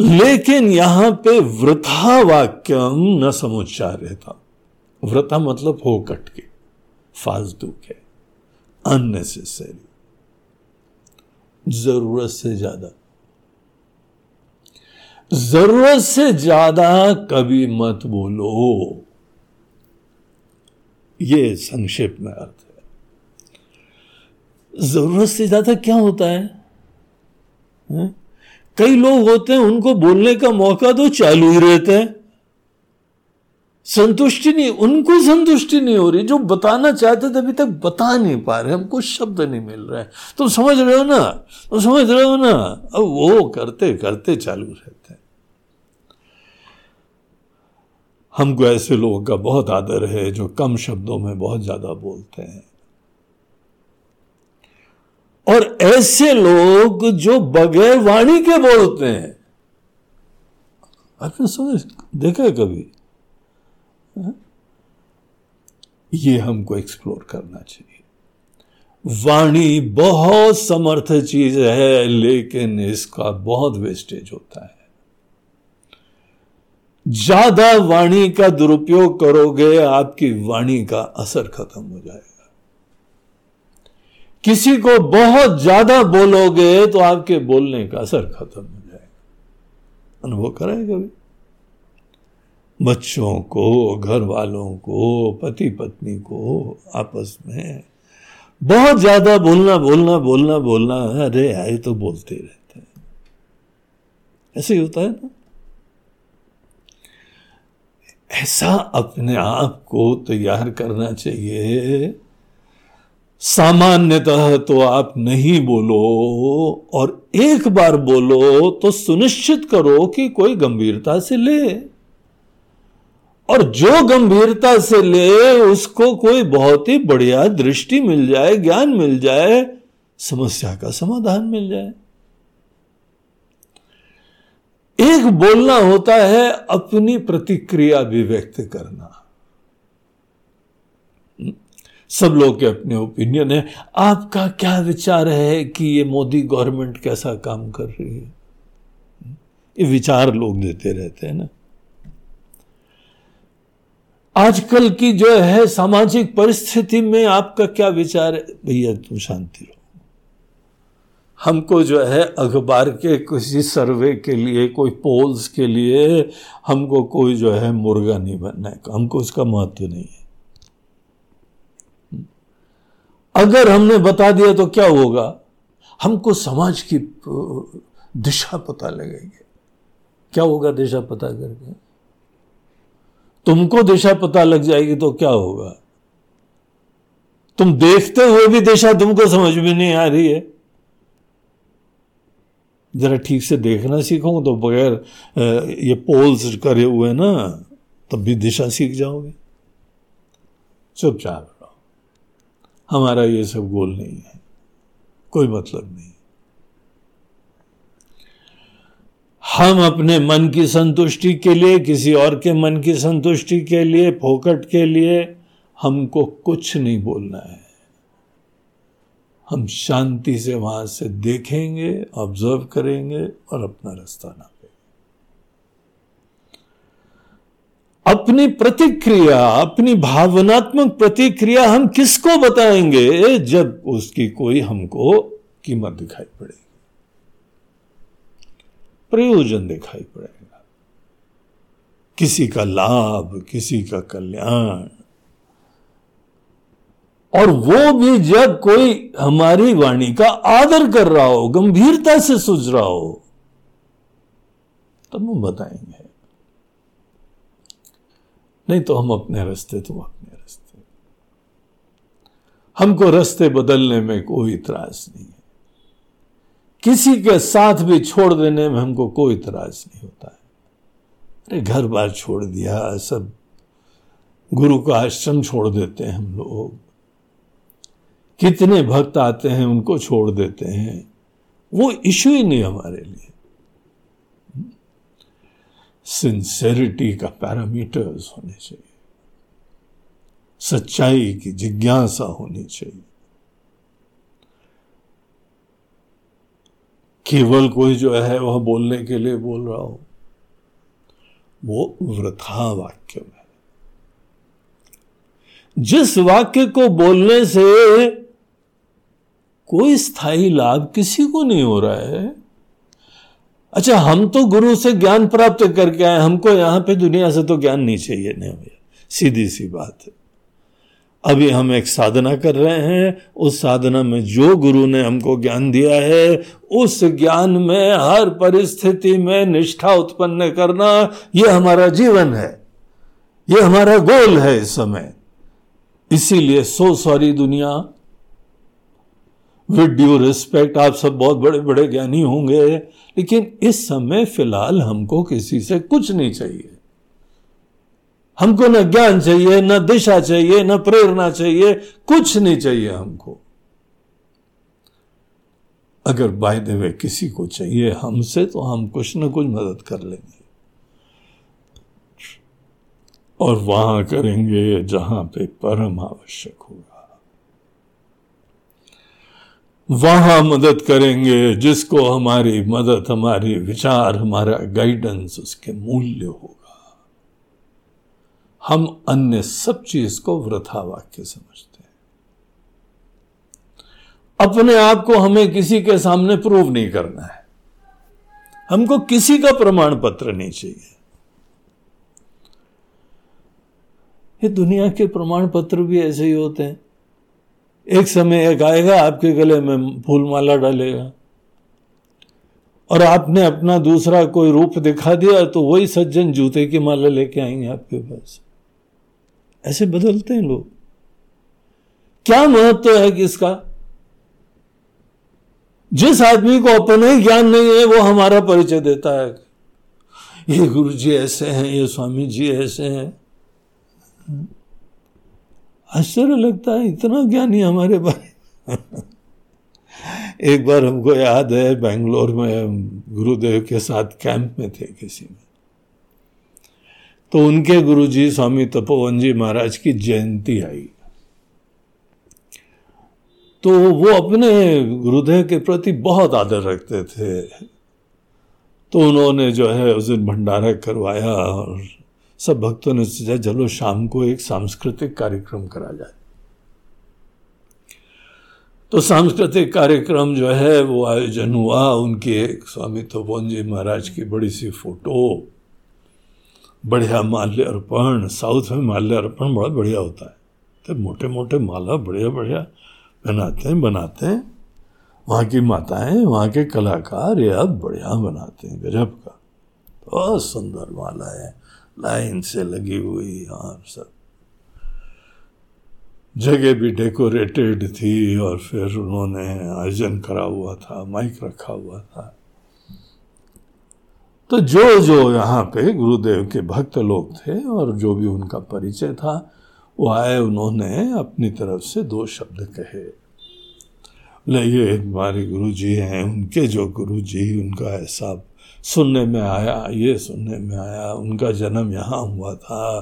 लेकिन यहाँ पे वृथा वाक्यम न समुच्चार्य था। व्रता मतलब हो कट के फालतू के अननेसेसरी ज़रूरत से ज़्यादा। ज़रूरत से ज़्यादा कभी मत बोलो। ये संक्षेप में अर्थ है। ज़रूरत से ज़्यादा क्या होता है, है? कई लोग होते हैं उनको बोलने का मौका तो चालू ही रहता है। संतुष्टि नहीं, उनको संतुष्टि नहीं हो रही, जो बताना चाहते थे अभी तक बता नहीं पा रहे, हमको शब्द नहीं मिल रहा। तुम समझ रहे हो ना? तुम समझ रहे हो ना? अब वो करते करते चालू रहते हैं। हमको ऐसे लोगों का बहुत आदर है, जो कम शब्दों में बहुत ज़्यादा बोलते हैं। और ऐसे लोग जो बगैर वाणी के बोलते हैं। आपने समझ देखा है कभी? ये हमको एक्सप्लोर करना चाहिए। वाणी बहुत समर्थ चीज़ है, लेकिन इसका बहुत वेस्टेज होता है। ज़्यादा वाणी का दुरुपयोग करोगे, आपकी वाणी का असर खत्म हो जाएगा। किसी को बहुत ज़्यादा बोलोगे तो आपके बोलने का असर खत्म हो जाएगा। अनुभव कराए कभी। बच्चों को घर वालों को पति पत्नी को आपस में बहुत ज़्यादा बोलना बोलना बोलना बोलना, अरे आए तो बोलते रहते हैं। ऐसे ही होता है ना? ऐसा अपने आप को तैयार करना चाहिए। सामान्यतः तो आप नहीं बोलो और एक बार बोलो तो सुनिश्चित करो कि कोई गंभीरता से ले। और जो गंभीरता से ले, उसको कोई बहुत ही बढ़िया दृष्टि मिल जाए, ज्ञान मिल जाए, समस्या का समाधान मिल जाए। एक बोलना होता है अपनी प्रतिक्रिया भी व्यक्त करना। सब लोग के अपने ओपिनियन है। आपका क्या विचार है कि ये मोदी गवर्नमेंट कैसा काम कर रही है? ये विचार लोग देते रहते हैं ना। आजकल की जो है सामाजिक परिस्थिति में आपका क्या विचार है? भैया, तुम शांति रहो। हमको जो है अखबार के किसी सर्वे के लिए, कोई पोल्स के लिए हमको कोई जो है मुर्गा नहीं बनना है। हमको उसका महत्व नहीं है। अगर हमने बता दिया तो क्या होगा? हमको समाज की दिशा पता लगेगी। क्या होगा दिशा पता करके? तुमको दिशा पता लग जाएगी तो क्या होगा? तुम देखते हुए भी दिशा तुमको समझ में नहीं आ रही है। जरा ठीक से देखना सीखो तो बगैर ये पोल्स करे हुए ना, तब भी दिशा सीख जाओगे। चुपचाप रहो। हमारा ये सब गोल नहीं है। कोई मतलब नहीं। हम अपने मन की संतुष्टि के लिए, किसी और के मन की संतुष्टि के लिए, फोकट के लिए हमको कुछ नहीं बोलना है। हम शांति से वहाँ से देखेंगे ऑब्ज़र्व करेंगे और अपना रास्ता नापेंगे। अपनी प्रतिक्रिया, अपनी भावनात्मक प्रतिक्रिया हम किसको बताएँगे, जब उसकी कोई हमको कीमत दिखाई पड़ेगी प्रयोजन दिखाई पड़ेगा। किसी का लाभ, किसी का कल्याण। और वो भी जब कोई हमारी वाणी का आदर कर रहा हो, गंभीरता से सुझ रहा हो, तब हम बताएँगे। नहीं तो हम अपने रास्ते तो अपने रास्ते। हमको रास्ते बदलने में कोई इतराज नहीं है। किसी के साथ भी छोड़ देने में हमको कोई इतराज नहीं होता है। अरे, घर बार छोड़ दिया, सब गुरु का आश्रम छोड़ देते हैं हम लोग। कितने भक्त आते हैं, उनको छोड़ देते हैं। वो इशू ही नहीं हमारे लिए। सिंसेरिटी का पैरामीटर्स होने चाहिए। सच्चाई की जिज्ञासा होनी चाहिए। केवल कोई जो है वह बोलने के लिए बोल रहा हो। वो वृथा वाक्य है। जिस वाक्य को बोलने से कोई स्थायी लाभ किसी को नहीं हो रहा है। अच्छा हम तो गुरु से ज्ञान प्राप्त करके आए, हमको यहाँ पे दुनिया से तो ज्ञान नहीं चाहिए। नहीं भैया, सीधी सी बात है। अभी हम एक साधना कर रहे हैं। उस साधना में जो गुरु ने हमको ज्ञान दिया है, उस ज्ञान में हर परिस्थिति में निष्ठा उत्पन्न करना यह हमारा जीवन है। यह हमारा गोल है इस समय। इसीलिए सो सॉरी दुनिया। विद ड्यू रिस्पेक्ट, आप सब बहुत बड़े बड़े ज्ञानी होंगे, लेकिन इस समय फ़िलहाल हमको किसी से कुछ नहीं चाहिए। हमको न ज्ञान चाहिए, न दिशा चाहिए, न प्रेरणा चाहिए, कुछ नहीं चाहिए हमको। अगर बाय द वे किसी को चाहिए हमसे तो हम कुछ न कुछ मदद कर लेंगे। और वहाँ करेंगे जहाँ पे परम आवश्यक होगा। वहाँ मदद करेंगे जिसको हमारी मदद, हमारी विचार, हमारा गाइडेंस उसके मूल्य होगा। हम अन्य सब चीज़ को वृथा वाक्य समझते हैं। अपने आप को हमें किसी के सामने प्रूव नहीं करना है। हमको किसी का प्रमाण पत्र नहीं चाहिए। ये दुनिया के प्रमाण पत्र भी ऐसे ही होते हैं। एक समय एक आएगा, आपके गले में फूल माला डालेगा। और आपने अपना दूसरा कोई रूप दिखा दिया तो वही सज्जन जूते की माला लेके आएँगे आपके पास। ऐसे बदलते हैं लोग। क्या महत्व है किसका जिस आदमी को अपने ज्ञान नहीं है, वो हमारा परिचय देता है। ये गुरु जी ऐसे हैं, ये स्वामी जी ऐसे हैं। आश्चर्य लगता है, इतना ज्ञानी हमारे बारे एक बार हमको याद है, बेंगलोर में गुरुदेव के साथ कैंप में थे किसी में। तो उनके गुरुजी स्वामी तपोवन जी महाराज की जयंती आई। तो वो अपने गुरुदेव के प्रति बहुत आदर रखते थे। तो उन्होंने जो है उस दिन भंडारा करवाया और सब भक्तों ने सोचा, चलो शाम को एक सांस्कृतिक कार्यक्रम करा जाए। तो सांस्कृतिक कार्यक्रम जो है वो आयोजन हुआ। उनके एक स्वामी तपोवन जी महाराज की बड़ी सी फ़ोटो बढ़िया माल्य अर्पण, साउथ में माल्य अर्पण बड़ा बढ़िया होता है। तो मोटे मोटे माला बढ़िया बढ़िया बनाते हैं बनाते हैं। वहाँ की माताएँ, वहाँ के कलाकार ये अब बढ़िया बनाते हैं, गजब का। बहुत सुंदर माला है, लाइन से लगी हुई और सब। जगह भी डेकोरेटेड थी और फिर उन्होंने आयोजन करा हुआ था, माइक रखा हुआ था। तो जो जो यहाँ पे गुरुदेव के भक्त लोग थे और जो भी उनका परिचय था, वो आए उन्होंने अपनी तरफ़ से दो शब्द कहे। ले, ये हमारे गुरु जी हैं, उनके जो गुरु जी उनका ऐसा सुनने में आया, ये सुनने में आया, उनका जन्म यहाँ हुआ था,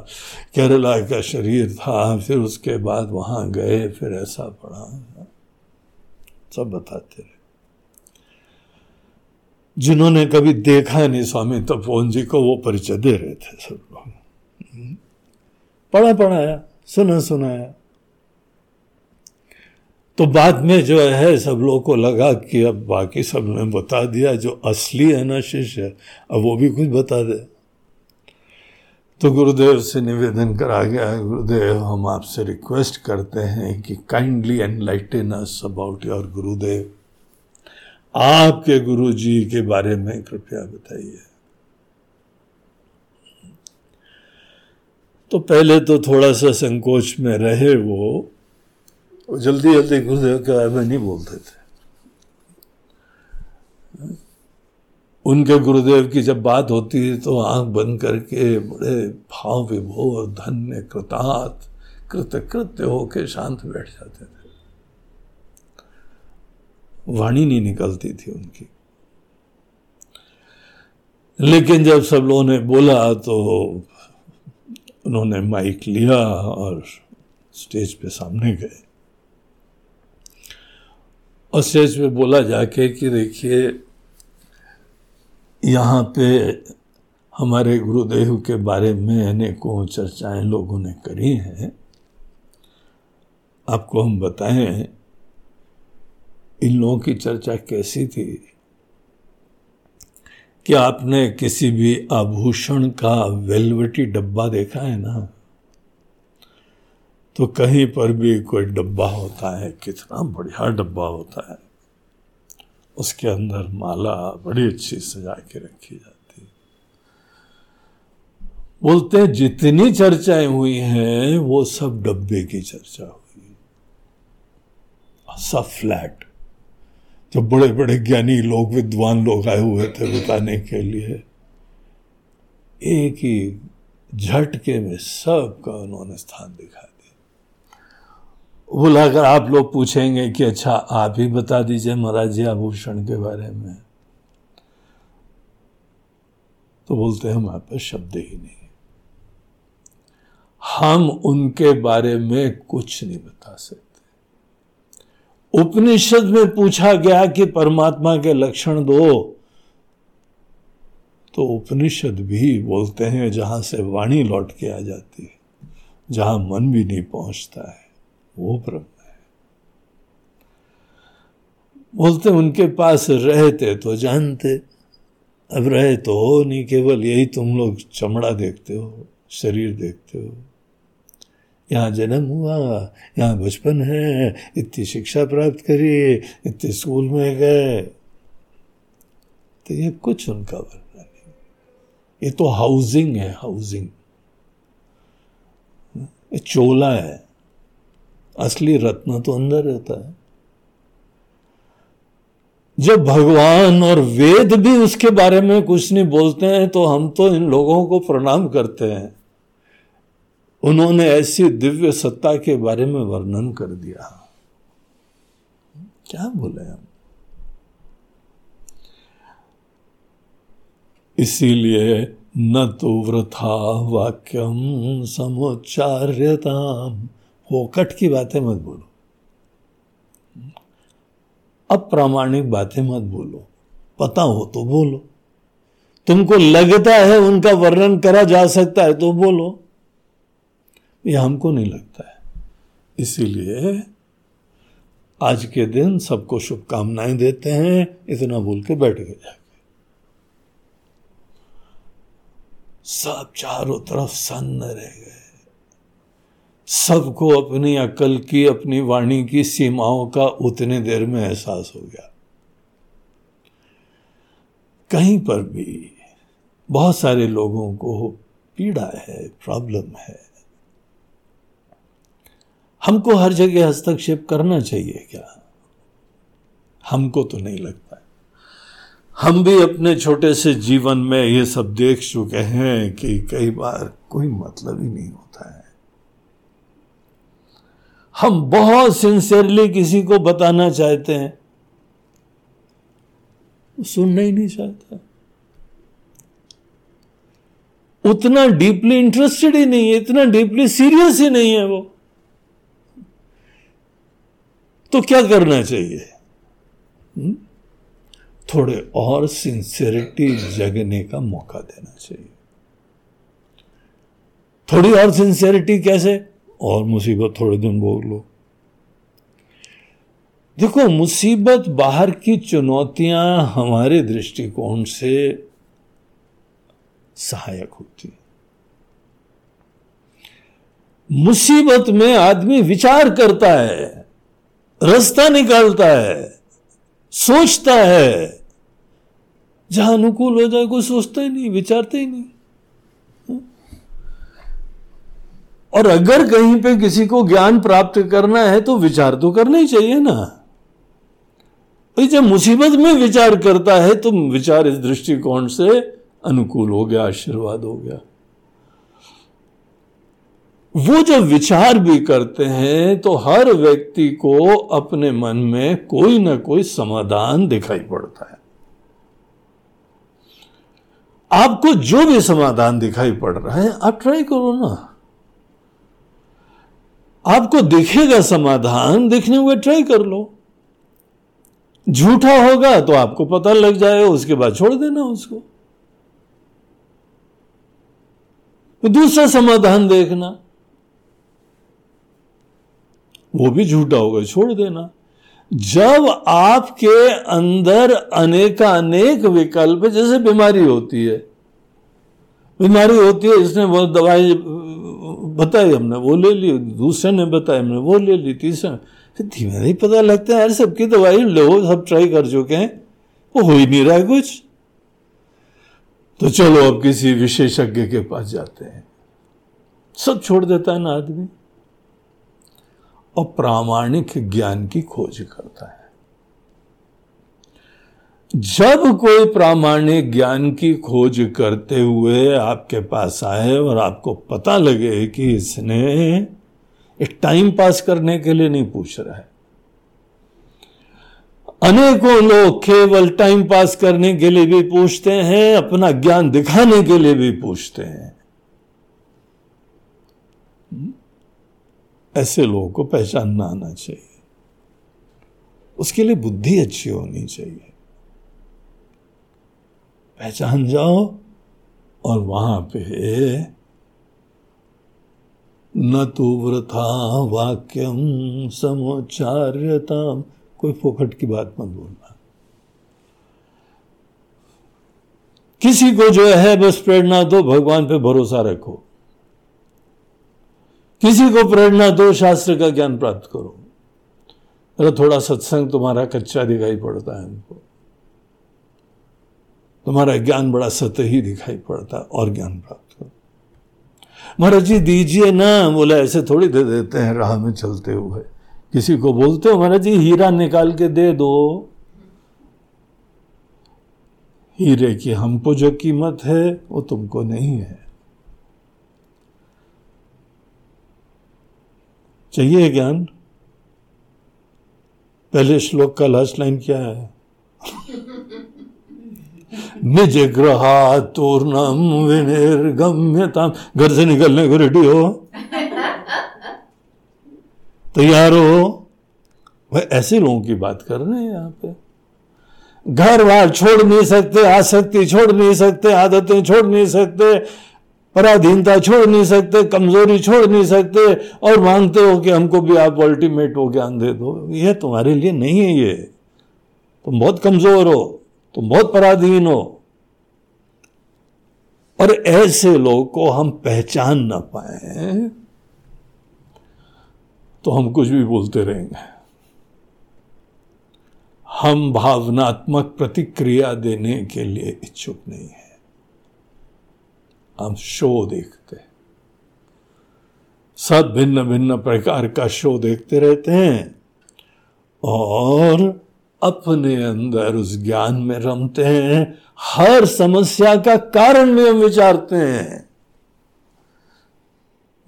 केरला का शरीर था, फिर उसके बाद वहाँ गए, फिर ऐसा पड़ा। सब बताते रहे। जिन्होंने कभी देखा नहीं स्वामी तपोवन जी को वो परिचय दे रहे थे सब लोग। पढ़ा पढ़ाया सुना सुनाया तो बाद में जो है, सब लोगों को लगा कि अब बाकी सबने बता दिया, जो असली है ना शिष्य, अब वो भी कुछ बता दे। तो गुरुदेव से निवेदन करा गया, गुरुदेव, हम आपसे रिक्वेस्ट करते हैं कि kindly enlighten us about your Gurudev. आपके गुरु जी के बारे में कृपया बताइए। तो पहले तो थोड़ा सा संकोच में रहे वो। जल्दी जल्दी गुरुदेव के बारे में नहीं बोलते थे। उनके गुरुदेव की जब बात होती है तो आँख बंद करके बड़े भाव विभोर धन्य, कृतार्थ, कृतकृत्य होके शांत बैठ जाते थे। वाणी नहीं निकलती थी उनकी। लेकिन जब सब लोगों ने बोला तो उन्होंने माइक लिया और स्टेज पे सामने गए। और स्टेज पे बोला जाके कि देखिए, यहाँ पे हमारे गुरुदेव के बारे में अनेकों चर्चाएँ लोगों ने करी हैं। आपको हम बताएँ इन लोगों की चर्चा कैसी थी? कि आपने किसी भी आभूषण का वेलवेटी डब्बा देखा है ना? तो कहीं पर भी कोई डब्बा होता है, कितना बढ़िया डब्बा होता है। उसके अंदर माला बड़ी अच्छी सजा के रखी जाती बोलते हैं, जितनी चर्चाएँ हुई हैं, वो सब डब्बे की चर्चा हुई। सब फ्लैट। जो बड़े बड़े ज्ञानी लोग, विद्वान लोग आए हुए थे बताने के लिए। एक ही झटके में सबका उन्होंने स्थान दिखा दिया। बोला अगर आप लोग पूछेंगे कि अच्छा आप ही बता दीजिए महाराज जी आभूषण के बारे में। तो बोलते हैं हमारे पास शब्द ही नहीं। हम उनके बारे में कुछ नहीं बता सकते। उपनिषद में पूछा गया कि परमात्मा के लक्षण दो। तो उपनिषद भी बोलते हैं, जहाँ से वाणी लौट के आ जाती है, जहाँ मन भी नहीं पहुँचता है, वो ब्रह्म है। बोलते उनके पास रहते तो जानते, अब रहे तो हो नहीं, केवल यही तुम लोग चमड़ा देखते हो, शरीर देखते हो। यहाँ जन्म हुआ, यहाँ बचपन है, इतनी शिक्षा प्राप्त करी, इतने स्कूल में गए। तो ये कुछ उनका वर्णन नहीं ये तो हाउसिंग है, हाउसिंग। ये चोला है। असली रत्न तो अंदर रहता है। जब भगवान और वेद भी उसके बारे में कुछ नहीं बोलते हैं तो हम तो इन लोगों को प्रणाम करते हैं। उन्होंने ऐसी दिव्य सत्ता के बारे में वर्णन कर दिया। क्या बोले हम? इसीलिए न तो वृथा वाक्यम समुच्चार्यता होकट की बातें मत बोलो। अप्रामाणिक बातें मत बोलो। पता हो तो बोलो। तुमको लगता है उनका वर्णन करा जा सकता है तो बोलो। ये हमको नहीं लगता है। इसीलिए आज के दिन सबको शुभकामनाएँ देते हैं, इतना बोल के बैठ गए जाके। सब चारों तरफ़ सन्न रह गए। सबको अपनी अकल की, अपनी वाणी की सीमाओं का उतने देर में एहसास हो गया। कहीं पर भी बहुत सारे लोगों को पीड़ा है, प्रॉब्लम है। हमको हर जगह हस्तक्षेप करना चाहिए क्या? हमको तो नहीं लगता हम भी अपने छोटे से जीवन में ये सब देख चुके हैं कि कई बार कोई मतलब ही नहीं होता है। हम बहुत सिंसियरली किसी को बताना चाहते हैं। सुनना ही नहीं चाहता। उतना डीपली इंटरेस्टेड ही नहीं है, इतना डीपली सीरियस ही नहीं है वो। तो क्या करना चाहिए? थोड़े और सिंसियरिटी जगने का मौका देना चाहिए। थोड़ी और सिंसियरिटी कैसे? और मुसीबत थोड़े दिन भोग लो। देखो, मुसीबत बाहर की चुनौतियाँ हमारे दृष्टिकोण से सहायक होती है। मुसीबत में आदमी विचार करता है रास्ता निकालता है, सोचता है। जहाँ अनुकूल हो जाए, कोई सोचता ही नहीं, विचारता ही नहीं। और अगर कहीं पे किसी को ज्ञान प्राप्त करना है तो विचार तो करना ही चाहिए ना। जब मुसीबत में विचार करता है तो विचार इस दृष्टिकोण से अनुकूल हो गया, आशीर्वाद हो गया। वो जब विचार भी करते हैं तो हर व्यक्ति को अपने मन में कोई ना कोई समाधान दिखाई पड़ता है। आपको जो भी समाधान दिखाई पड़ रहा है, आप ट्राई करो ना। आपको दिखेगा समाधान, दिखने हुए ट्राई कर लो। झूठा होगा तो आपको पता लग जाएगा उसके बाद छोड़ देना उसको। तो दूसरा समाधान देखना। वो भी झूठा होगा, छोड़ देना। जब आपके अंदर अनेकानेक विकल्प, जैसे बीमारी होती है, बीमारी होती है, इसने वो दवाई, बताई हमने, वो ले ली, दूसरे ने बताया हमने, वो ले ली, तीसरे धीमे धीमे पता लगता है, यार, सबकी दवाई लो, सब ट्राई कर चुके हैं, वो हो ही नहीं रहा है कुछ। तो चलो, अब किसी विशेषज्ञ के पास जाते हैं। सब छोड़ देता है ना आदमी। और प्रामाणिक ज्ञान की खोज करता है। जब कोई प्रामाणिक ज्ञान की खोज करते हुए आपके पास आए और आपको पता लगे कि इसने एक टाइम पास करने के लिए नहीं पूछ रहा है। अनेकों लोग केवल टाइम पास करने के लिए भी पूछते हैं, अपना ज्ञान दिखाने के लिए भी पूछते हैं। ऐसे लोगों को पहचानना आना चाहिए। उसके लिए बुद्धि अच्छी होनी चाहिए। पहचान जाओ और वहाँ पे न तो व्रथा वाक्यम समोचार्यता कोई फोकट की बात मत बोलना। किसी को जो है बस प्रेरणा दो, भगवान पे भरोसा रखो। किसी को प्रेरणा दो, शास्त्र का ज्ञान प्राप्त करो। अरे थोड़ा सत्संग तुम्हारा कच्चा दिखाई पड़ता है हमको। तुम्हारा ज्ञान बड़ा सतही दिखाई पड़ता है, और ज्ञान प्राप्त करो। महाराज जी, दीजिए ना, बोला, ऐसे थोड़ी दे देते हैं, राह में चलते हुए। किसी को बोलते हो, महाराज जी, हीरा निकाल के दे दो। हीरे की हमको जो कीमत है, वो तुमको नहीं है। चाहिए ज्ञान? पहले श्लोक का लास्ट लाइन क्या है? निज ग्रहातूर्णम विनिर्गम्यताम घर से निकलने को रेडी हो? तैयार हो? भाई ऐसे लोगों की बात कर रहे हैं यहाँ पे। घर बार छोड़ नहीं सकते आसक्ति छोड़ नहीं सकते आदतें छोड़ नहीं सकते। पराधीनता छोड़ नहीं सकते, कमज़ोरी छोड़ नहीं सकते, और मांगते हो कि हमको भी आप अल्टीमेट हो ज्ञान दे दो ये तुम्हारे लिए नहीं है ये। तुम बहुत कमज़ोर हो, तुम बहुत पराधीन हो। और ऐसे लोग को हम पहचान ना पाए तो हम कुछ भी बोलते रहेंगे। हम भावनात्मक प्रतिक्रिया देने के लिए इच्छुक नहीं है। हम शो देखते हैं। सब भिन्न भिन्न प्रकार का शो देखते रहते हैं और अपने अंदर उस ज्ञान में रमते हैं। हर समस्या का कारण भी हम विचारते हैं।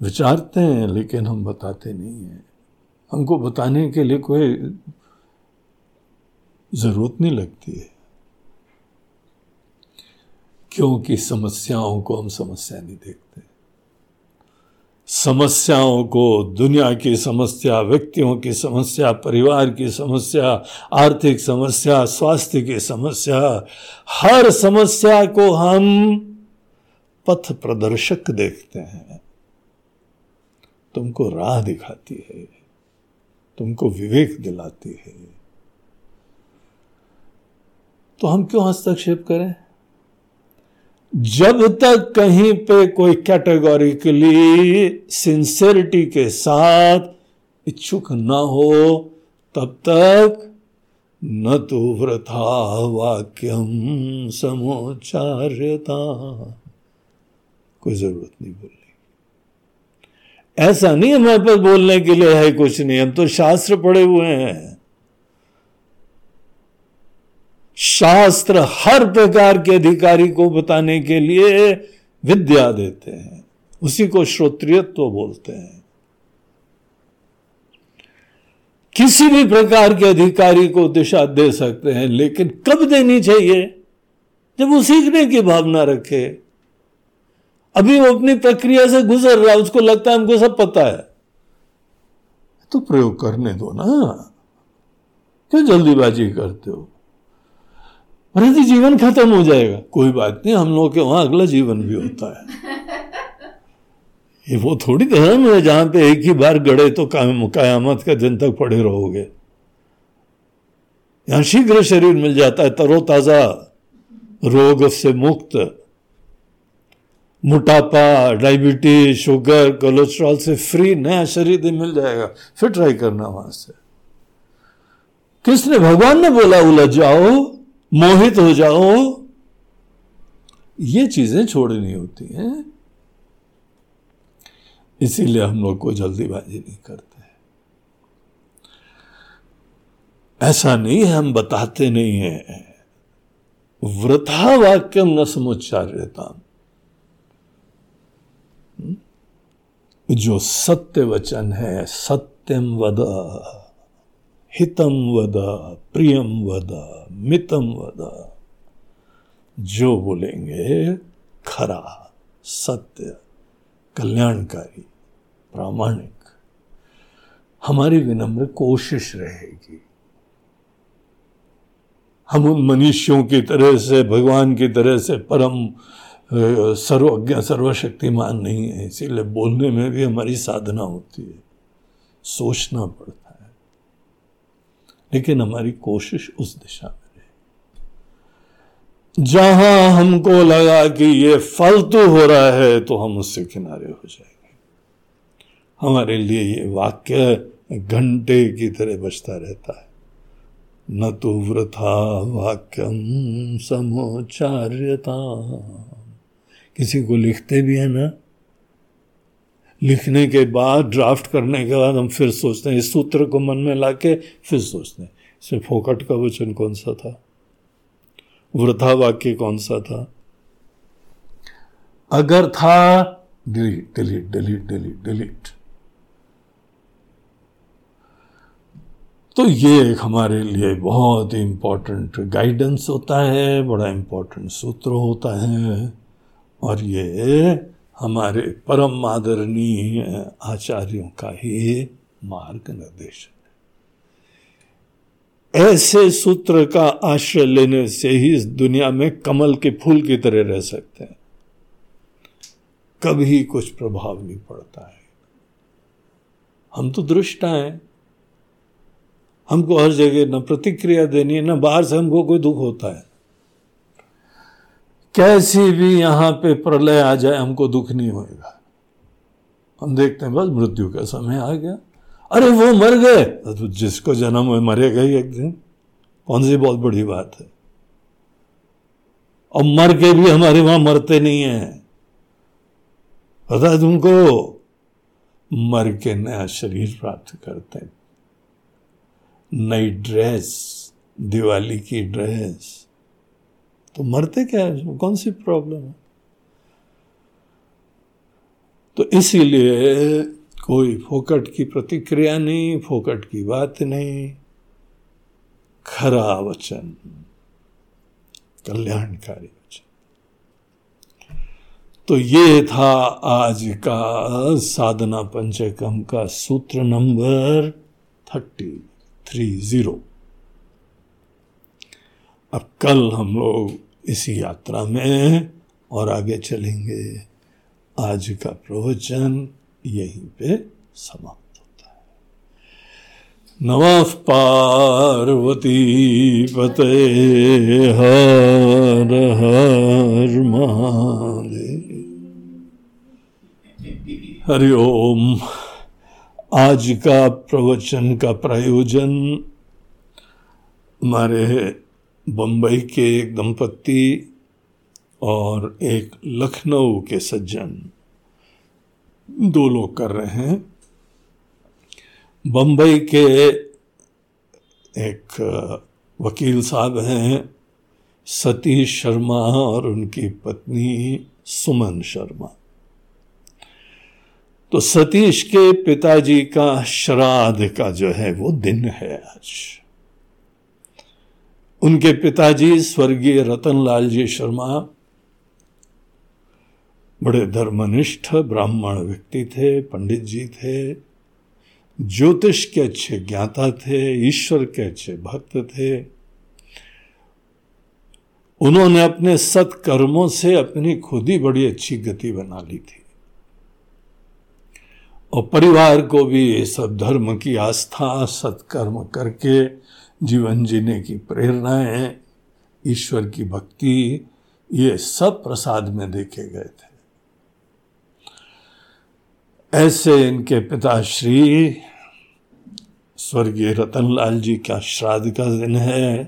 विचारते हैं, लेकिन हम बताते नहीं हैं। हमको बताने के लिए कोई ज़रूरत नहीं लगती है। क्योंकि समस्याओं को हम समस्या नहीं देखते। समस्याओं को दुनिया की समस्या, व्यक्तियों की समस्या, परिवार की समस्या, आर्थिक समस्या, स्वास्थ्य की समस्या, हर समस्या को हम पथ प्रदर्शक देखते हैं। तुमको राह दिखाती है, तुमको विवेक दिलाती है। तो हम क्यों हस्तक्षेप करें? जब तक कहीं पे कोई कैटेगोरिकली सिंसेरिटी के साथ इच्छुक न हो, तब तक न तो व्रथा वाक्यम समोचार्यता कोई ज़रूरत नहीं बोलने ऐसा नहीं हमारे पास बोलने के लिए है कुछ नहीं, हम तो शास्त्र पढ़े हुए हैं। शास्त्र हर प्रकार के अधिकारी को बताने के लिए विद्या देते हैं। उसी को श्रोत्रियत्व बोलते हैं। किसी भी प्रकार के अधिकारी को दिशा दे सकते हैं, लेकिन कब देनी चाहिए? जब वो सीखने की भावना रखे। अभी वो अपनी प्रक्रिया से गुजर रहा है, उसको लगता है हमको सब पता है। तो प्रयोग करने दो ना। क्यों जल्दीबाजी करते हो? यदि जीवन खत्म हो जाएगा। कोई बात नहीं, हम लोग के वहाँ अगला जीवन भी होता है। ये वो थोड़ी धर्म है, जहाँ पे एक ही बार गड़े तो कयामत का दिन तक पड़े रहोगे। यहाँ शीघ्र शरीर मिल जाता है, तरोताजा रोग से मुक्त। मोटापा, डायबिटीज़, शुगर, कोलेस्ट्रॉल से फ्री, नया शरीर मिल जाएगा। फिर ट्राई करना वहाँ से। किसने, भगवान ने बोला उलझ जाओ मोहित हो जाओ। ये चीज़ें छोड़नी होती हैं। इसीलिए हम लोग को जल्दीबाजी नहीं करते ऐसा नहीं है, हम बताते नहीं है। वृथा वाक्यम न समुच्चार्यता जो सत्य वचन है, सत्यम वद। हितम वद, प्रियम वद, मितम वद। जो बोलेंगे, खरा, सत्य, कल्याणकारी, प्रामाणिक, हमारी विनम्र कोशिश रहेगी। हम उन मनुष्यों की तरह से, भगवान की तरह से परम सर्वज्ञ, सर्वशक्तिमान नहीं है। इसीलिए बोलने में भी हमारी साधना होती है। सोचना पड़ता लेकिन हमारी कोशिश उस दिशा में रहे। जहाँ हमको लगा कि ये फालतू हो रहा है तो हम उससे किनारे हो जाएँगे। हमारे लिए ये वाक्य घंटे की तरह बचता रहता है। न तो वृथा वाक्यम समोचार्यता किसी को लिखते भी है ना लिखने के बाद ड्राफ्ट करने के बाद हम फिर सोचते हैं, इस सूत्र को मन में लाके फिर सोचते हैं। इसमें फोकट का वचन कौन सा था? वृथा वाक्य कौन सा था? अगर था delete delete delete delete delete तो ये एक हमारे लिए बहुत ही इंपॉर्टेंट गाइडेंस होता है, बड़ा इंपॉर्टेंट सूत्र होता है, और ये हमारे परम आदरणीय आचार्यों का ही मार्ग निर्देशन ऐसे सूत्र का आश्रय लेने से ही इस दुनिया में कमल के फूल की तरह रह सकते हैं। कभी कुछ प्रभाव नहीं पड़ता है। हम तो दृष्टा हैं। हमको हर जगह न प्रतिक्रिया देनी है, न बाहर से हमको कोई दुख होता है। कैसी भी यहाँ पे प्रलय आ जाए, हमको दुख नहीं होएगा। हम देखते हैं, बस मृत्यु का समय आ गया। अरे वो मर गए। तो जिसको जन्म हुए मरेगा ही एक दिन। कौन सी बहुत बड़ी बात है। और मर के भी हमारे वहाँ मरते नहीं है। पता तुमको मर के नया शरीर प्राप्त करते नई ड्रेस, दिवाली की ड्रेस। तो मरते क्या है? उसमें कौन सी प्रॉब्लम है? तो इसीलिए कोई फोकट की प्रतिक्रिया नहीं, फोकट की बात नहीं। खरा वचन, कल्याणकारी वचन। तो ये था आज का साधना पंचकम का सूत्र नंबर थर्टी थ्री ज़ीरो। अब कल हम लोग इसी यात्रा में और आगे चलेंगे। आज का प्रवचन यहीं पे समाप्त होता है। नमः पार्वती पते हर हर महादेव। आज का प्रवचन का प्रयोजन हमारे बम्बई के एक दंपत्ति और एक लखनऊ के सज्जन। दो लोग कर रहे हैं। बम्बई के एक वकील साहब हैं, सतीश शर्मा और उनकी पत्नी सुमन शर्मा। तो सतीश के पिताजी का श्राद्ध का जो है वो दिन है आज। उनके पिताजी स्वर्गीय रतनलाल जी शर्मा बड़े धर्मनिष्ठ ब्राह्मण व्यक्ति थे पंडित जी थे, ज्योतिष के अच्छे ज्ञाता थे, ईश्वर के अच्छे भक्त थे। उन्होंने अपने सत्कर्मों से अपनी खुद ही बड़ी अच्छी गति बना ली थी। और परिवार को भी सब धर्म की आस्था, सत्कर्म करके जीवन जीने की प्रेरणाएँ, ईश्वर की भक्ति, ये सब प्रसाद में देखे गए थे। ऐसे इनके पिताश्री स्वर्गीय रतनलाल जी का श्राद्ध का दिन है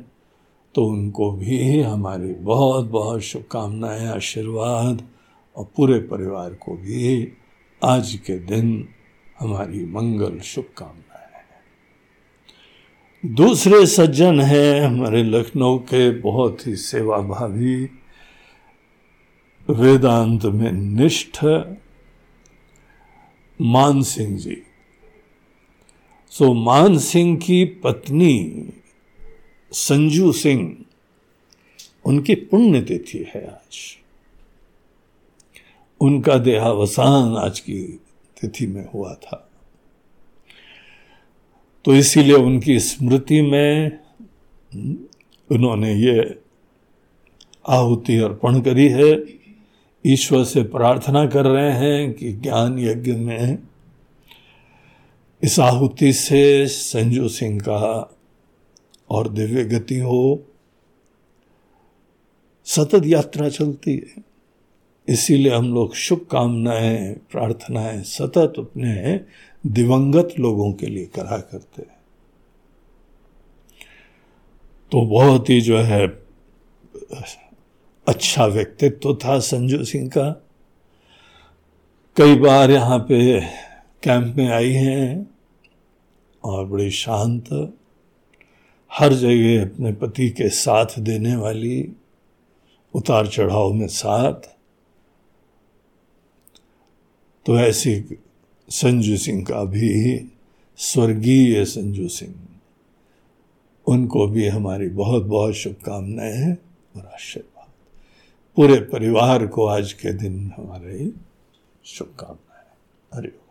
तो उनको भी हमारी बहुत बहुत शुभकामनाएँ, आशीर्वाद और पूरे परिवार को भी आज के दिन हमारी मंगल शुभकामनाएँ। दूसरे सज्जन हैं हमारे लखनऊ के बहुत ही सेवाभावी, वेदांत में निष्ठ मान सिंह जी। सो मान सिंह की पत्नी संजू सिंह, उनकी पुण्यतिथि है आज। उनका देहावसान आज की तिथि में हुआ था। तो इसीलिए उनकी स्मृति में उन्होंने ये आहुति अर्पण करी है। ईश्वर से प्रार्थना कर रहे हैं कि ज्ञान यज्ञ में इस आहुति से संजू सिंह का और दिव्य गति हो। सतत यात्रा चलती है। इसीलिए हम लोग शुभकामनाएँ, प्रार्थनाएँ सतत अपने दिवंगत लोगों के लिए करा करते तो बहुत ही जो है अच्छा व्यक्तित्व था संजू सिंह का। कई बार यहाँ पे कैंप में आई हैं और बड़ी शांत, हर जगह अपने पति के साथ देने वाली, उतार चढ़ाव में साथ। तो ऐसी संजू सिंह का भी, स्वर्गीय संजू सिंह, उनको भी हमारी बहुत बहुत शुभकामनाएँ हैं और आशीर्वाद। पूरे परिवार को आज के दिन हमारे शुभकामनाएँ। हरिओम।